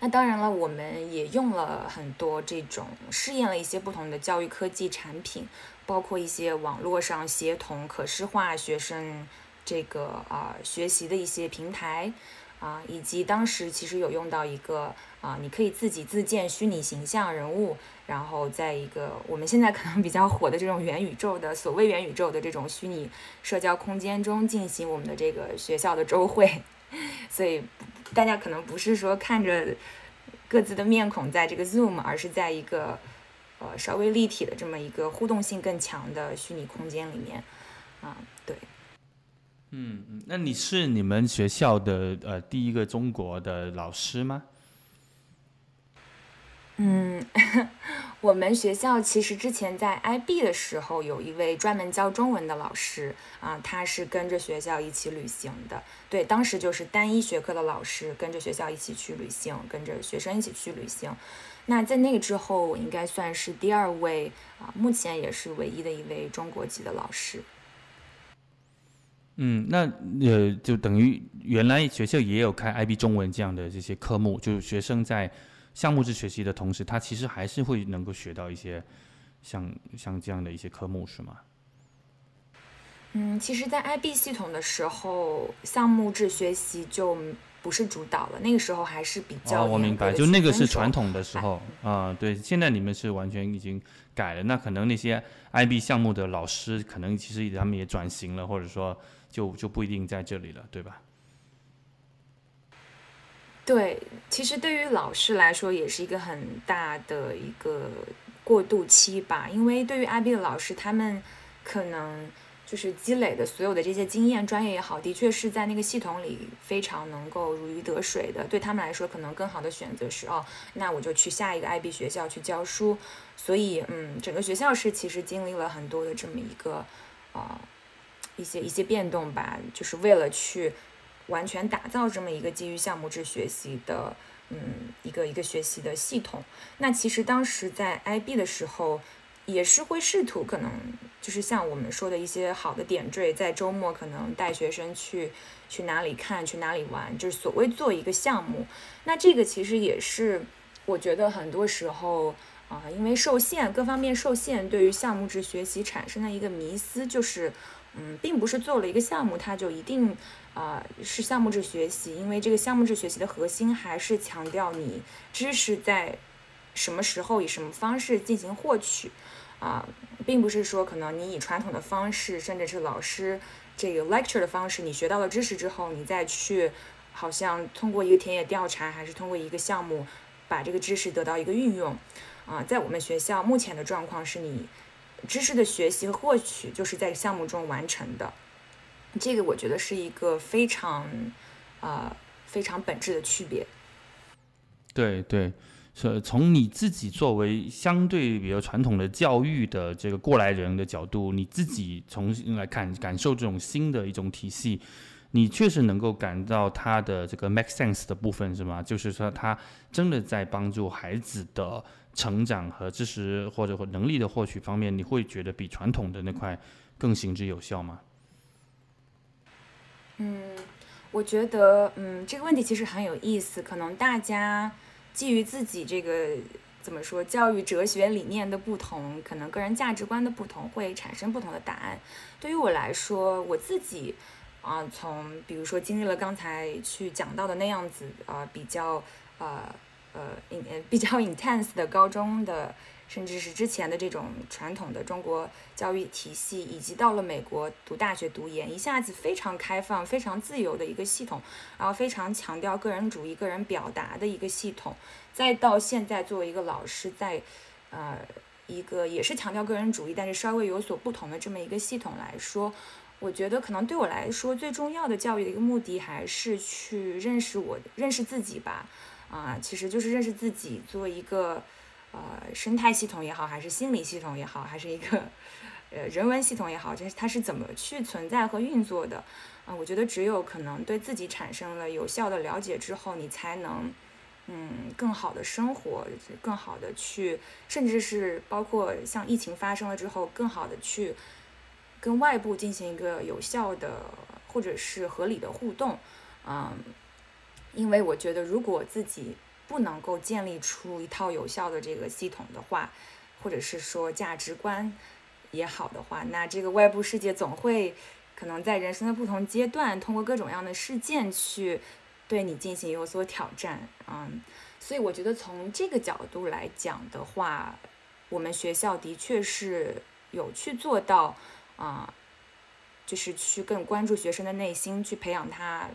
那当然了，我们也用了很多这种试验了一些不同的教育科技产品，包括一些网络上协同可视化学生这个啊学习的一些平台。啊，以及当时其实有用到一个啊，你可以自己自建虚拟形象人物，然后在一个我们现在可能比较火的这种元宇宙的所谓元宇宙的这种虚拟社交空间中进行我们的这个学校的周会，*laughs* 所以大家可能不是说看着各自的面孔在这个 Zoom，而是在一个呃稍微立体的这么一个互动性更强的虚拟空间里面，啊，对。嗯嗯，那你是你们学校的呃第一个中国的老师吗？嗯，*laughs* 我们学校其实之前在 IB 的时候有一位专门教中文的老师啊，他是跟着学校一起旅行的。对，当时就是单一学科的老师跟着学校一起去旅行，跟着学生一起去旅行。那在那个之后，我应该算是第二位啊，目前也是唯一的一位中国籍的老师。嗯，那呃，就等于原来学校也有开 IB 中文这样的这些科目，就是学生在项目制学习的同时，他其实还是会能够学到一些像像这样的一些科目，是吗？嗯，其实，在 IB 系统的时候，项目制学习就不是主导了，那个时候还是比较。哦，我明白，就那个是传统的时候啊，对，现在你们是完全已经改了，那可能那些 IB 项目的老师，可能其实他们也转型了，或者说。就就不一定在这里了，对吧？对，其实对于老师来说也是一个很大的一个过渡期吧，因为对于 IB 的老师，他们可能就是积累的所有的这些经验、专业也好，的确是在那个系统里非常能够如鱼得水的。对他们来说，可能更好的选择是哦，那我就去下一个 IB 学校去教书。所以，嗯，整个学校是其实经历了很多的这么一个啊。一些一些变动吧，就是为了去完全打造这么一个基于项目制学习的，嗯，一个一个学习的系统。那其实当时在 IB 的时候，也是会试图可能就是像我们说的一些好的点缀，在周末可能带学生去去哪里看，去哪里玩，就是所谓做一个项目。那这个其实也是我觉得很多时候啊，因为受限，各方面受限，对于项目制学习产生的一个迷思就是。嗯，并不是做了一个项目，它就一定啊是项目制学习，因为这个项目制学习的核心还是强调你知识在什么时候以什么方式进行获取啊，并不是说可能你以传统的方式，甚至是老师这个 lecture 的方式，你学到了知识之后，你再去好像通过一个田野调查，还是通过一个项目把这个知识得到一个运用啊，在我们学校目前的状况是你。知识的学习和获取就是在项目中完成的，这个我觉得是一个非常，呃，非常本质的区别。对对，所以从你自己作为相对比较传统的教育的这个过来人的角度，你自己重新来看感受这种新的一种体系。你确实能够感到他的这个 make sense 的部分是吗？就是说他真的在帮助孩子的成长和知识或者能力的获取方面，你会觉得比传统的那块更行之有效吗？嗯，我觉得，嗯，这个问题其实很有意思。可能大家基于自己这个怎么说，教育哲学理念的不同，可能个人价值观的不同，会产生不同的答案。对于我来说，我自己啊，从比如说经历了刚才去讲到的那样子啊，比较呃呃 *laughs* 比较 intense 的高中的。甚至是之前的这种传统的中国教育体系，以及到了美国读大学读研，一下子非常开放、非常自由的一个系统，然后非常强调个人主义、个人表达的一个系统，再到现在作为一个老师，在呃一个也是强调个人主义，但是稍微有所不同的这么一个系统来说，我觉得可能对我来说最重要的教育的一个目的，还是去认识我、认识自己吧。啊，其实就是认识自己，做一个。呃，生态系统也好，还是心理系统也好，还是一个呃人文系统也好，这它是怎么去存在和运作的？啊，我觉得只有可能对自己产生了有效的了解之后，你才能嗯更好的生活，更好的去，甚至是包括像疫情发生了之后，更好的去跟外部进行一个有效的或者是合理的互动。嗯，因为我觉得如果自己。不能够建立出一套有效的这个系统的话，或者是说价值观也好的话，那这个外部世界总会可能在人生的不同阶段，通过各种各样的事件去对你进行有所挑战。嗯，所以我觉得从这个角度来讲的话，我们学校的确是有去做到啊，就是去更关注学生的内心，去培养他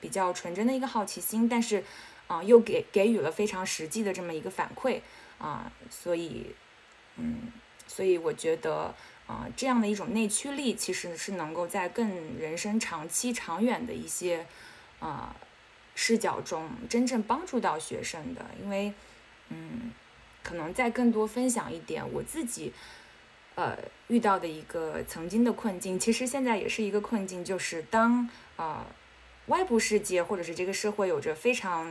比较纯真的一个好奇心，但是。啊，又给给予了非常实际的这么一个反馈啊，所以，嗯，所以我觉得啊，这样的一种内驱力其实是能够在更人生长期、长远的一些啊视角中真正帮助到学生的。因为，嗯，可能再更多分享一点我自己呃遇到的一个曾经的困境，其实现在也是一个困境，就是当啊外部世界或者是这个社会有着非常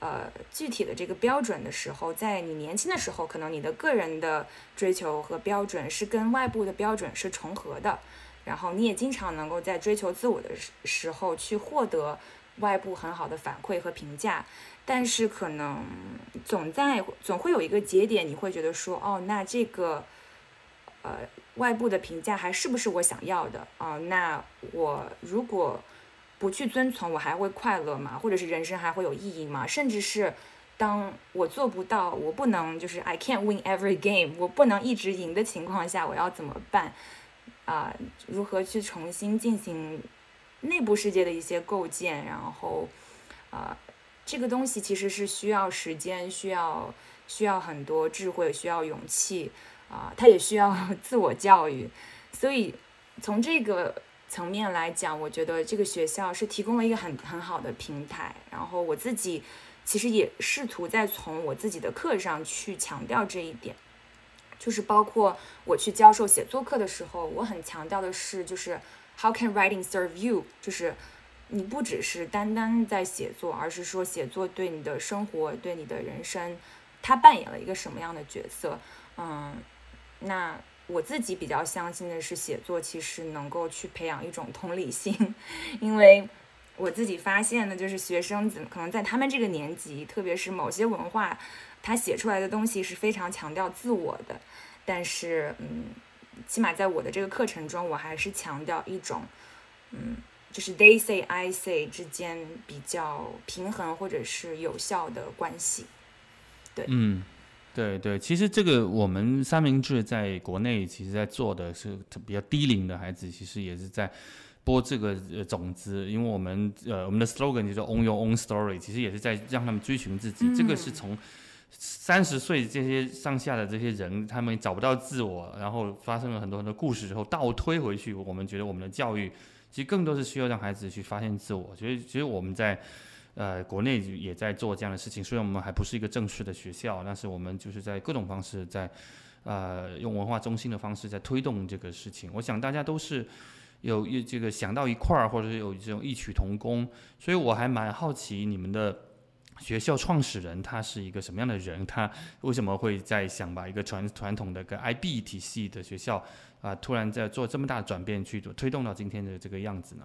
呃，具体的这个标准的时候，在你年轻的时候，可能你的个人的追求和标准是跟外部的标准是重合的，然后你也经常能够在追求自我的时时候去获得外部很好的反馈和评价，但是可能总在总会有一个节点，你会觉得说，哦，那这个呃外部的评价还是不是我想要的啊？那我如果。不去遵从，我还会快乐吗？或者是人生还会有意义吗？甚至是，当我做不到，我不能就是 I can't win every game，我不能一直赢的情况下，我要怎么办？啊，如何去重新进行内部世界的一些构建？然后，啊，这个东西其实是需要时间，需要需要很多智慧，需要勇气，啊，它也需要 *laughs* 自我教育。所以从这个。层面来讲，我觉得这个学校是提供了一个很很好的平台。然后我自己其实也试图在从我自己的课上去强调这一点，就是包括我去教授写作课的时候，我很强调的是，就是 How can writing serve you？就是你不只是单单在写作，而是说写作对你的生活、对你的人生，它扮演了一个什么样的角色？嗯，那。我自己比较相信的是，写作其实能够去培养一种同理心，*laughs* 因为我自己发现的，就是学生子可能在他们这个年级，特别是某些文化，他写出来的东西是非常强调自我的。但是，嗯，起码在我的这个课程中，我还是强调一种，嗯，就是 they say I say 之间比较平衡或者是有效的关系。对，嗯。对对，其实这个我们三明治在国内其实在做的是比较低龄的孩子，其实也是在播这个呃种子，因为我们呃我们的 slogan 就是 Own Your Own Story，其实也是在让他们追寻自己。这个是从三十岁这些上下的这些人，他们找不到自我，然后发生了很多很多故事之后倒推回去，我们觉得我们的教育其实更多是需要让孩子去发现自我。所以其实我们在。呃，国内也在做这样的事情，虽然我们还不是一个正式的学校，但是我们就是在各种方式在，呃，用文化中心的方式在推动这个事情。我想大家都是有一这个想到一块儿，或者是有这种异曲同工，所以我还蛮好奇你们的学校创始人他是一个什么样的人？他为什么会在想把一个传传统的个 IB 体系的学校啊，突然在做这么大的转变，去推动到今天的这个样子呢？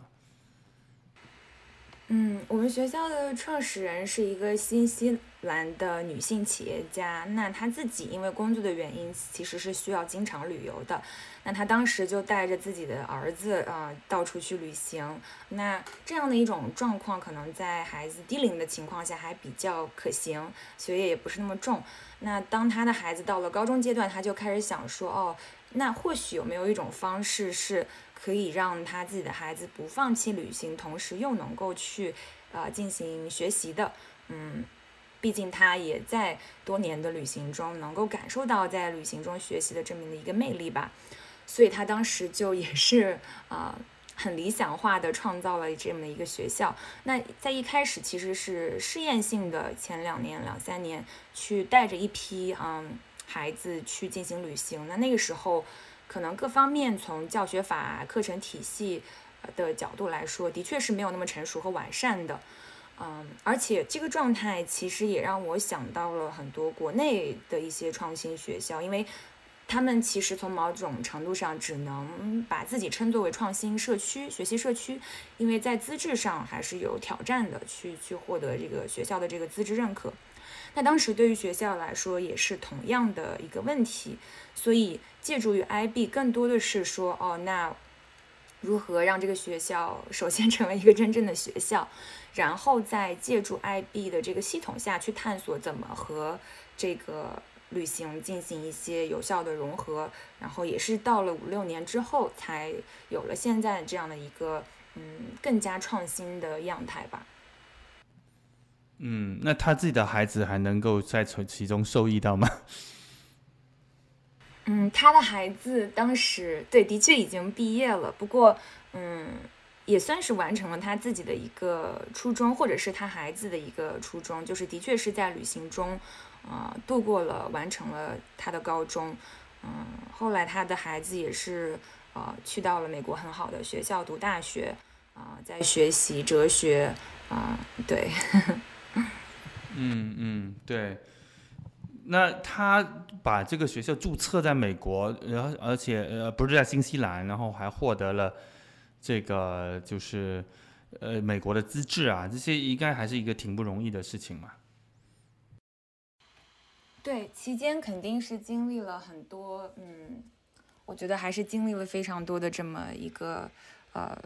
嗯，我们学校的创始人是一个新西兰的女性企业家。那她自己因为工作的原因，其实是需要经常旅游的。那她当时就带着自己的儿子啊，到处去旅行。那这样的一种状况，可能在孩子低龄的情况下还比较可行，学业也不是那么重。那当他的孩子到了高中阶段，他就开始想说，哦，那或许有没有一种方式是。可以让他自己的孩子不放弃旅行，同时又能够去，呃，进行学习的，嗯，毕竟他也在多年的旅行中能够感受到在旅行中学习的这么的一个魅力吧，所以他当时就也是啊，很理想化的创造了这么一个学校。那在一开始其实是试验性的，前两年两三年去带着一批嗯孩子去进行旅行，那那个时候。可能各方面从教学法、课程体系的角度来说，的确是没有那么成熟和完善的，嗯，而且这个状态其实也让我想到了很多国内的一些创新学校，因为他们其实从某种程度上只能把自己称作为创新社区、学习社区，因为在资质上还是有挑战的，去去获得这个学校的这个资质认可。那当时对于学校来说也是同样的一个问题，所以借助于 IB 更多的是说，哦，那如何让这个学校 *laughs* 首先成为一个真正的学校，然后再借助 IB 的这个系统下去探索怎么和这个旅行进行一些有效的融合，然后也是到了五六年之后才有了现在这样的一个嗯更加创新的样态吧。嗯，那他自己的孩子还能够在从其中受益到吗？嗯，他的孩子当时对，的确已经毕业了。不过，嗯，也算是完成了他自己的一个初衷，或者是他孩子的一个初衷，就是的确是在旅行中，呃，度过了，完成了他的高中。嗯，后来他的孩子也是，呃，去到了美国很好的学校读大学，啊，在学习哲学，啊，对。*laughs* 嗯嗯，对。那他把这个学校注册在美国，然后而且呃不是在新西兰，然后还获得了这个就是呃美国的资质啊，这些应该还是一个挺不容易的事情嘛。对，期间肯定是经历了很多，嗯，我觉得还是经历了非常多的这么一个呃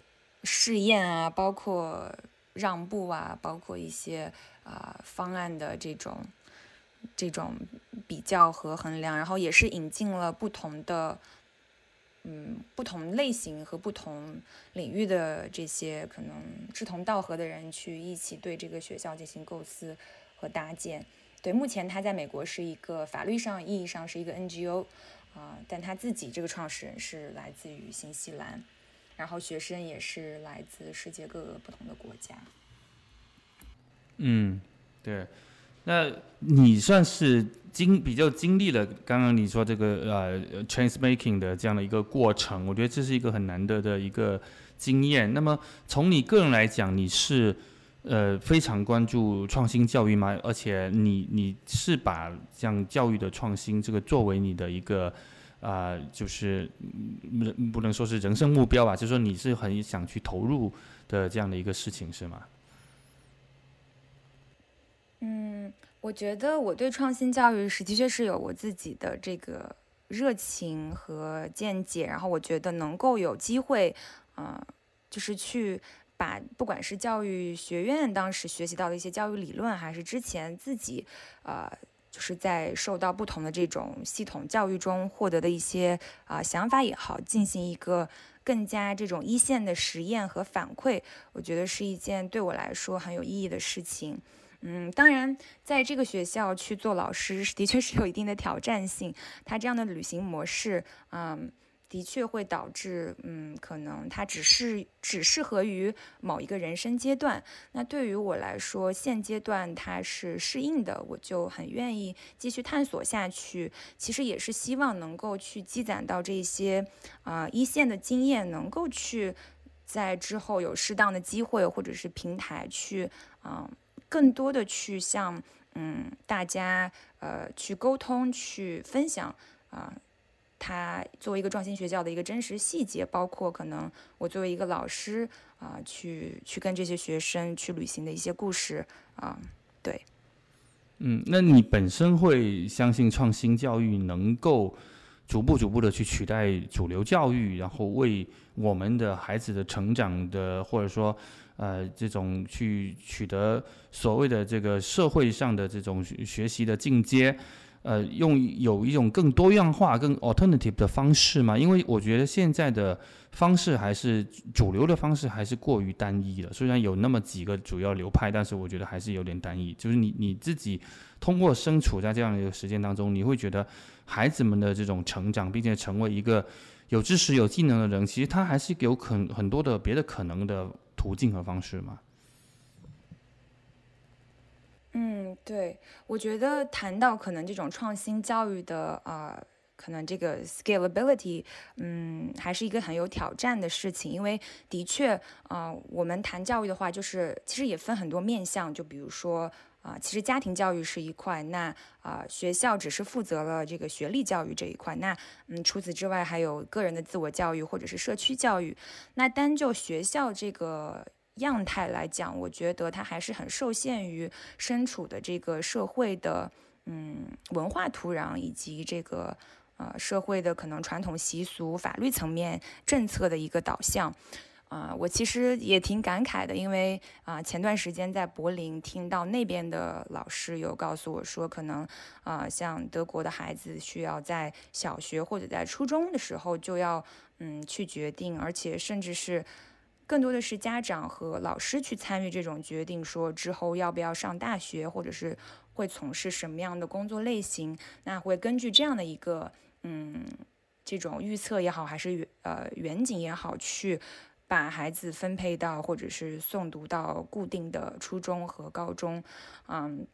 试验啊，包括让步啊，包括一些。啊，方案的这种这种比较和衡量，然后也是引进了不同的嗯不同类型和不同领域的这些可能志同道合的人去一起对这个学校进行构思和搭建。对，目前他在美国是一个法律上意义上是一个 NGO 啊，但他自己这个创始人是来自于新西兰，然后学生也是来自世界各个不同的国家。嗯，对，那你算是经比较经历了刚刚你说这个呃 trans making 的这样的一个过程，我觉得这是一个很难得的一个经验。那么从你个人来讲，你是呃非常关注创新教育吗？而且你你是把像教育的创新这个作为你的一个啊，就是不不能说是人生目标吧，就是说你是很想去投入的这样的一个事情，是吗？嗯，我觉得我对创新教育是的确是有我自己的这个热情和见解，然后我觉得能够有机会，呃，就是去把不管是教育学院当时学习到的一些教育理论，还是之前自己，呃，就是在受到不同的这种系统教育中获得的一些啊想法也好，进行一个更加这种一线的实验和反馈，我觉得是一件对我来说很有意义的事情。嗯，当然，在这个学校去做老师，的确是有一定的挑战性。他这样的旅行模式，嗯，的确会导致，嗯，可能他只是只适合于某一个人生阶段。那对于我来说，现阶段它是适应的，我就很愿意继续探索下去。其实也是希望能够去积攒到这些，啊，一线的经验，能够去在之后有适当的机会或者是平台去，嗯。更多的去向嗯大家呃去沟通、去分享啊。他作为一个创新学校的一个真实细节，包括可能我作为一个老师啊，去去跟这些学生去旅行的一些故事啊，对，嗯，那你本身会相信创新教育能够逐步逐步的去取代主流教育，然后为我们的孩子的成长的或者说呃这种去取得所谓的这个社会上的这种学习的进阶。呃，用有一种更多样化、更 alternative 的方式嘛？因为我觉得现在的方式还是主流的方式，还是过于单一了。虽然有那么几个主要流派，但是我觉得还是有点单一。就是你你自己通过身处在这样的一个实践当中，你会觉得孩子们的这种成长，并且成为一个有知识、有技能的人，其实他还是有可很多的别的可能的途径和方式吗。嗯，对，我觉得谈到可能这种创新教育的啊，可能这个 scalability，嗯，还是一个很有挑战的事情，因为的确啊，我们谈教育的话，就是其实也分很多面向，就比如说啊，其实家庭教育是一块，那啊，学校只是负责了这个学历教育这一块，那嗯，除此之外还有个人的自我教育或者是社区教育，那单就学校这个。样态来讲，我觉得它还是很受限于身处的这个社会的，嗯，文化土壤以及这个呃社会的可能传统习俗、法律层面政策的一个导向。啊，我其实也挺感慨的，因为啊，前段时间在柏林听到那边的老师有告诉我说，可能啊，像德国的孩子需要在小学或者在初中的时候就要嗯去决定，而且甚至是。更多的是家长和老师去参与这种决定，说之后要不要上大学，或者是会从事什么样的工作类型。那会根据这样的一个嗯这种预测也好，还是呃远景也好，去把孩子分配到或者是送读到固定的初中和高中。嗯，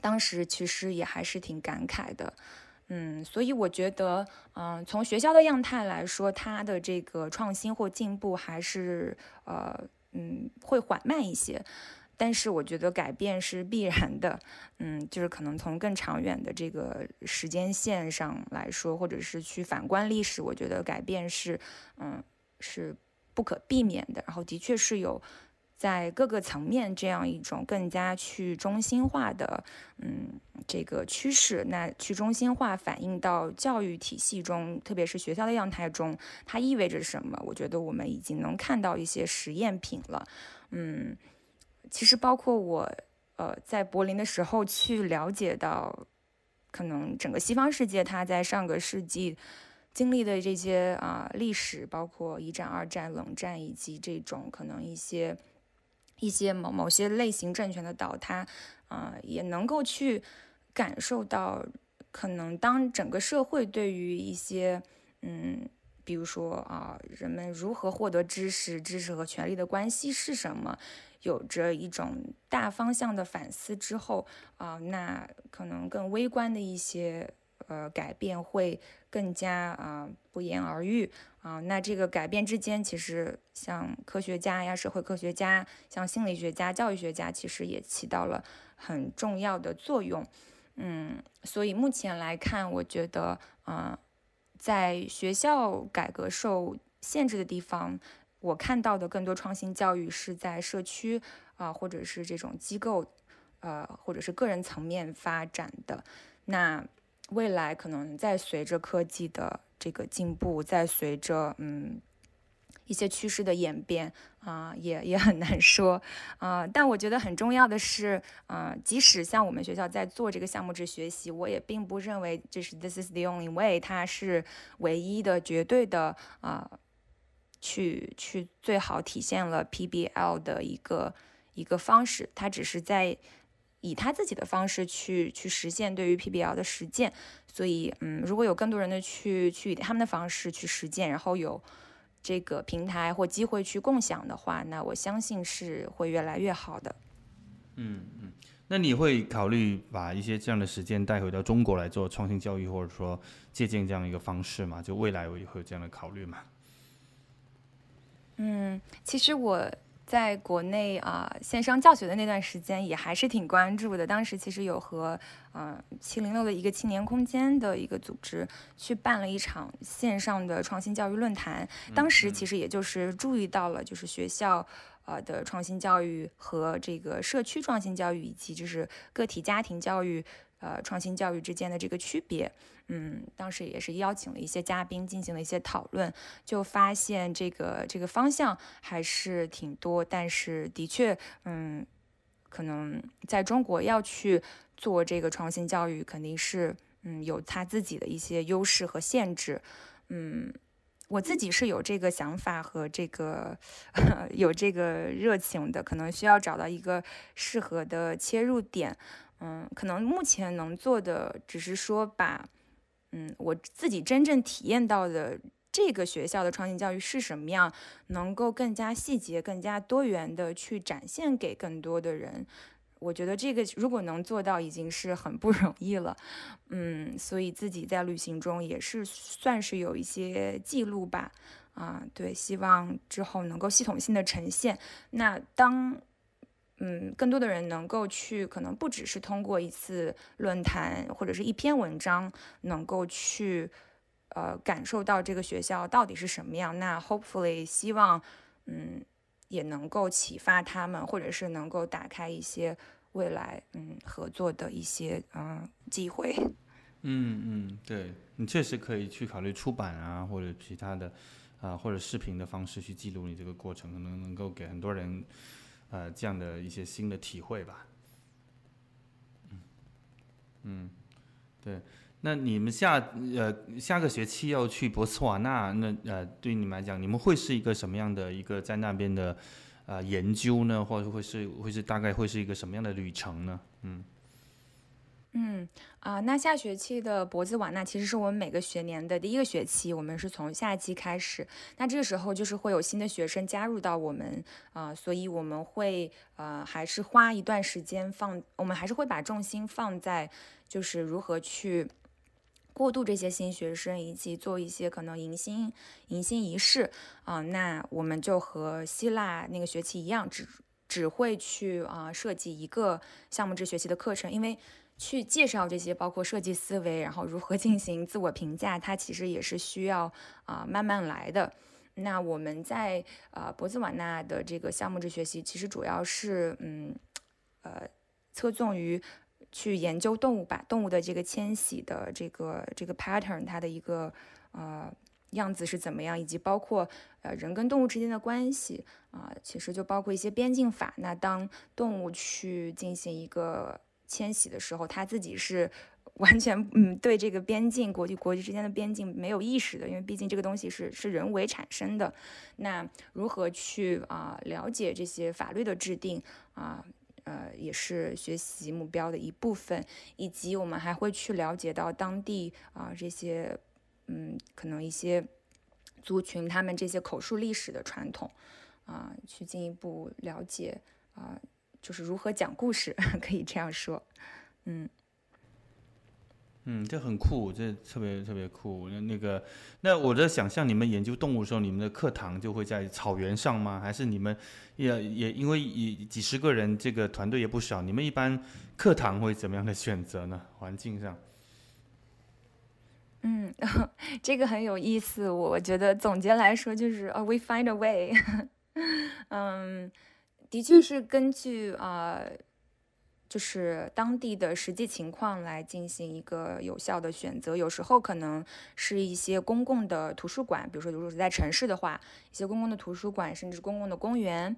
当时其实也还是挺感慨的。嗯，所以我觉得，嗯，从学校的样态来说，它的这个创新或进步还是，呃，嗯，会缓慢一些。但是我觉得改变是必然的，嗯，就是可能从更长远的这个时间线上来说，或者是去反观历史，我觉得改变是，嗯，是不可避免的。然后的确是有。在各个层面，这样一种更加去中心化的，嗯，这个趋势，那去中心化反映到教育体系中，特别是学校的样态中，它意味着什么？我觉得我们已经能看到一些实验品了。嗯，其实包括我，呃，在柏林的时候去了解到，可能整个西方世界，它在上个世纪经历的这些啊历史，包括一战、二战、冷战，以及这种可能一些。一些某某些类型政权的倒塌，啊，也能够去感受到，可能当整个社会对于一些，嗯，比如说啊，人们如何获得知识，知识和权力的关系是什么，有着一种大方向的反思之后，啊，那可能更微观的一些。呃，改变会更加啊不言而喻啊。那这个改变之间，其实像科学家呀、社会科学家、像心理学家、教育学家，其实也起到了很重要的作用。嗯，所以目前来看，我觉得啊，在学校改革受限制的地方，我看到的更多创新教育是在社区啊，或者是这种机构，呃，或者是个人层面发展的。那未来可能在随着科技的这个进步，在随着嗯一些趋势的演变啊，也也很难说啊。但我觉得很重要的是，啊，即使像我们学校在做这个项目制学习，我也并不认为这是 this is the only way，它是唯一的、绝对的啊，去去最好体现了 PBL 的一个一个方式，它只是在。以他自己的方式去去实现对于 PBL 的实践，所以嗯，如果有更多人的去去以他们的方式去实践，然后有这个平台或机会去共享的话，那我相信是会越来越好的。嗯嗯，那你会考虑把一些这样的实践带回到中国来做创新教育，或者说借鉴这样一个方式吗？就未来会会有这样的考虑吗？嗯，其实我。在国内啊线上教学的那段时间，也还是挺关注的。当时其实有和嗯七零六的一个青年空间的一个组织去办了一场线上的创新教育论坛。当时其实也就是注意到了，就是学校呃的创新教育和这个社区创新教育，以及就是个体家庭教育。呃，创新教育之间的这个区别，嗯，当时也是邀请了一些嘉宾进行了一些讨论，就发现这个这个方向还是挺多，但是的确，嗯，可能在中国要去做这个创新教育，肯定是嗯有他自己的一些优势和限制，嗯，我自己是有这个想法和这个 *laughs* 有这个热情的，可能需要找到一个适合的切入点。嗯，可能目前能做的只是说把，嗯，我自己真正体验到的这个学校的创新教育是什么样，能够更加细节、更加多元的去展现给更多的人。我觉得这个如果能做到，已经是很不容易了。嗯，所以自己在旅行中也是算是有一些记录吧。啊，对，希望之后能够系统性的呈现。那当。嗯，更多的人能够去，可能不只是通过一次论坛或者是一篇文章，能够去，呃，感受到这个学校到底是什么样。那 hopefully 希望，嗯，也能够启发他们，或者是能够打开一些未来，嗯，合作的一些嗯机会。嗯嗯，对你确实可以去考虑出版啊，或者其他的，啊，或者视频的方式去记录你这个过程，可能能够给很多人。呃，这样的一些新的体会吧。嗯嗯，对。那你们下呃下个学期要去博茨瓦纳，那呃对你们来讲，你们会是一个什么样的一个在那边的呃研究呢？或者会是会是大概会是一个什么样的旅程呢？嗯。嗯啊，那下学期的博兹瓦纳其实是我们每个学年的第一个学期，我们是从夏季开始。那这个时候就是会有新的学生加入到我们啊，所以我们会呃还是花一段时间放，我们还是会把重心放在就是如何去过渡这些新学生，以及做一些可能迎新迎新仪式啊。那我们就和希腊那个学期一样，只只会去啊设计一个项目制学习的课程，因为。去介绍这些，包括设计思维，然后如何进行自我评价，它其实也是需要啊慢慢来的。那我们在呃博兹瓦纳的这个项目制学习，其实主要是嗯呃侧重于去研究动物吧，动物的这个迁徙的这个这个 pattern，它的一个呃样子是怎么样，以及包括呃人跟动物之间的关系啊，其实就包括一些边境法。那当动物去进行一个迁徙的时候，他自己是完全嗯对这个边境国际国际之间的边境没有意识的，因为毕竟这个东西是是人为产生的。那如何去啊了解这些法律的制定啊呃也是学习目标的一部分，以及我们还会去了解到当地啊这些嗯可能一些族群他们这些口述历史的传统啊去进一步了解啊。就是如何讲故事，*laughs* 可以这样说，嗯，嗯，这很酷，这特别特别酷。那那个，那我在想象，你们研究动物的时候，你们的课堂就会在草原上吗？还是你们也也因为几几十个人，这个团队也不少，你们一般课堂会怎么样的选择呢？环境上？嗯，*laughs* 这个很有意思。我觉得总结来说就是，呃，we find a way。*laughs* 嗯。的确是根据啊，就是当地的实际情况来进行一个有效的选择。有时候可能是一些公共的图书馆，比如说如果是在城市的话，一些公共的图书馆，甚至公共的公园。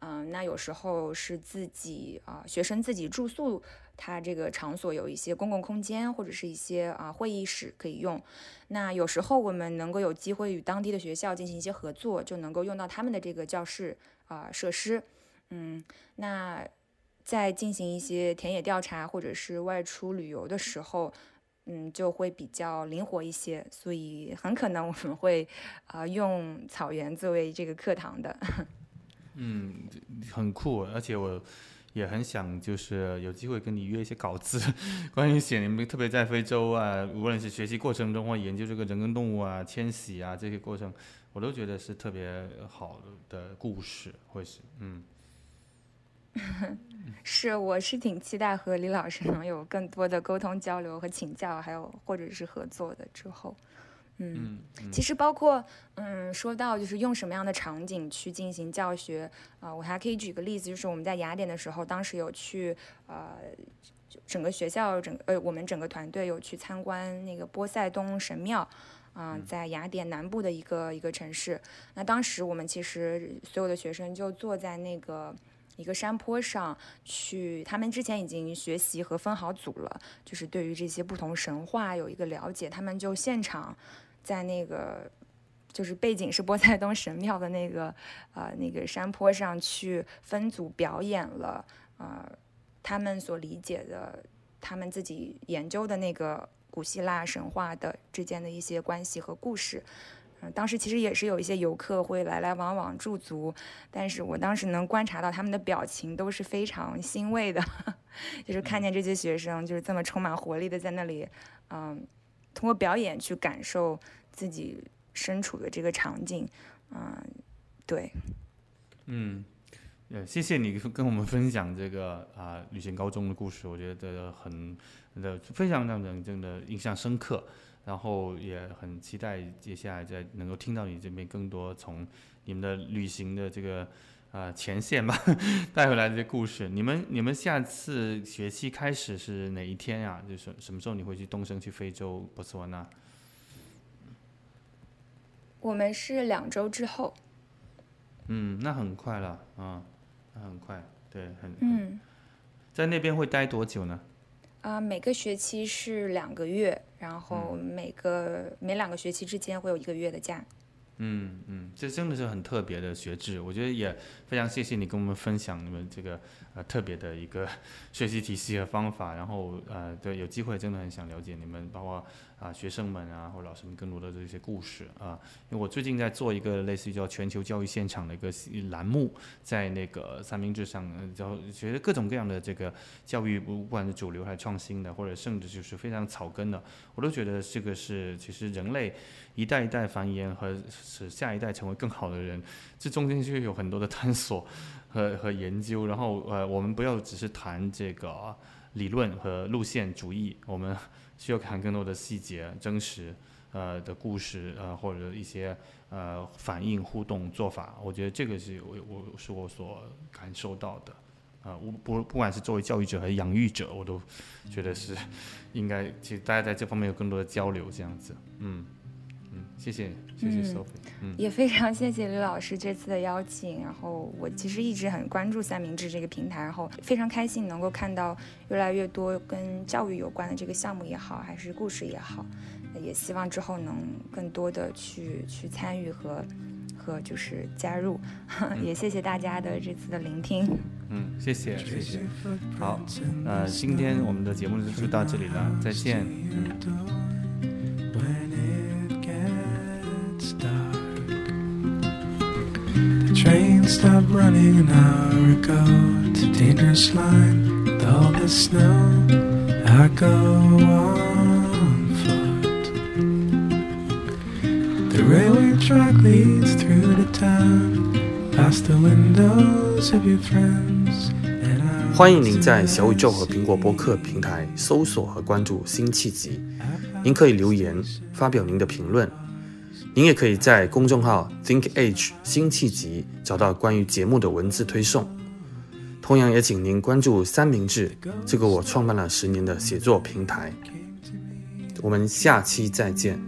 嗯，那有时候是自己啊，学生自己住宿，他这个场所有一些公共空间或者是一些啊会议室可以用。那有时候我们能够有机会与当地的学校进行一些合作，就能够用到他们的这个教室啊设施。嗯，那在进行一些田野调查或者是外出旅游的时候，嗯，就会比较灵活一些，所以很可能我们会啊用草原作为这个课堂的。*laughs* 嗯，很酷，而且我。也很想就是有机会跟你约一些稿子，*laughs* 关于写你们特别在非洲啊，无论是学习过程中或研究这个人跟动物啊迁徙啊这些过程，我都觉得是特别好的故事，会是嗯。*laughs* 是，我是挺期待和李老师能有更多的沟通交流和请教，还有或者是合作的之后。嗯，其实包括嗯，说到就是用什么样的场景去进行教学啊，我还可以举个例子，就是我们在雅典的时候，当时有去呃，整个学校整呃，我们整个团队有去参观那个波塞冬神庙啊，在雅典南部的一个一个城市。那当时我们其实所有的学生就坐在那个。一个山坡上去，他们之前已经学习和分好组了，就是对于这些不同神话有一个了解。他们就现场在那个，就是背景是 *laughs* 波塞冬神庙的那个，呃，那个山坡上去分组表演了，呃，他们所理解的，他们自己研究的那个古希腊神话的之间的一些关系和故事。嗯，当时其实也是有一些游客会来来往往驻足，但是我当时能观察到他们的表情都是非常欣慰的，*laughs* 就是看见这些学生就是这么充满活力的在那里，嗯，通过表演去感受自己身处的这个场景，嗯，对，嗯，呃，谢谢你跟我们分享这个啊旅行高中的故事，我觉得很的非常让人真的印象深刻。然后也很期待接下来再能够听到你这边更多从你们的旅行的这个啊前线吧 *laughs* 带回来的这些故事。你们你们下次学期开始是哪一天呀？就是什么时候你会去东升去非洲波斯湾纳？我们是两周之后。嗯，那很快了啊，那很快，对，很嗯，在那边会待多久呢？啊，每个学期是两个月，然后每个每两个学期之间会有一个月的假。嗯嗯，这真的是很特别的学制，我觉得也非常谢谢你跟我们分享你们这个呃特别的一个 *laughs* 学习体系和方法，然后呃对有机会真的很想了解你们，包括。啊，学生们啊，或者老师们更多的这些故事啊，因为我最近在做一个类似于叫全球教育现场的一个栏目，在那个三明治上，然后觉得各种各样的这个教育，不管是主流还是创新的，或者甚至就是非常草根的，我都觉得这个是其实人类一代一代繁衍和使下一代成为更好的人，这中间就有很多的探索和和研究，然后呃，我们不要只是谈这个理论和路线主义，我们。需要看更多的细节、真实，呃的故事，呃或者一些呃反应、互动、做法，我觉得这个是我我是我所感受到的，啊，我不不管是作为教育者还是养育者，我都觉得是应该，其实大家在这方面有更多的交流，这样子，嗯。谢谢，谢谢 Sophie。嗯，也非常谢谢李老师这次的邀请。然后我其实一直很关注三明治这个平台，然后非常开心能够看到越来越多跟教育有关的这个项目也好，还是故事也好，也希望之后能更多的去去参与和和就是加入。*laughs* 也谢谢大家的这次的聆听。嗯，谢谢，谢谢。好，呃，今天我们的节目就到这里了，再见。Stopped running an hour ago. A dangerous line with all the snow. I go on foot. The railway track leads through the town, past the windows of your friends. 欢迎您在小宇宙和苹果播客平台搜索和关注新契机。您可以留言发表您的评论。您也可以在公众号 Think Age 新契集找到关于节目的文字推送。同样也请您关注三明治这个我创办了十年的写作平台。我们下期再见。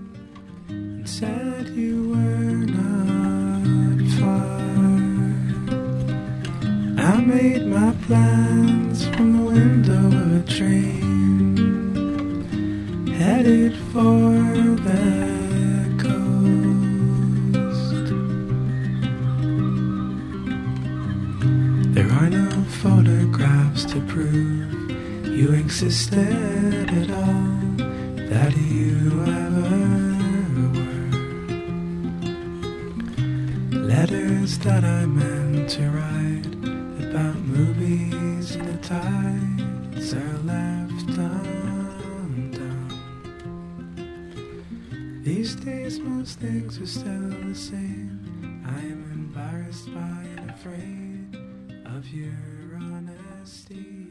photographs to prove you existed at all, that you ever were. Letters that I meant to write about movies and the tides are left undone. These days, most things are still the same. I am embarrassed by and afraid of your Stay.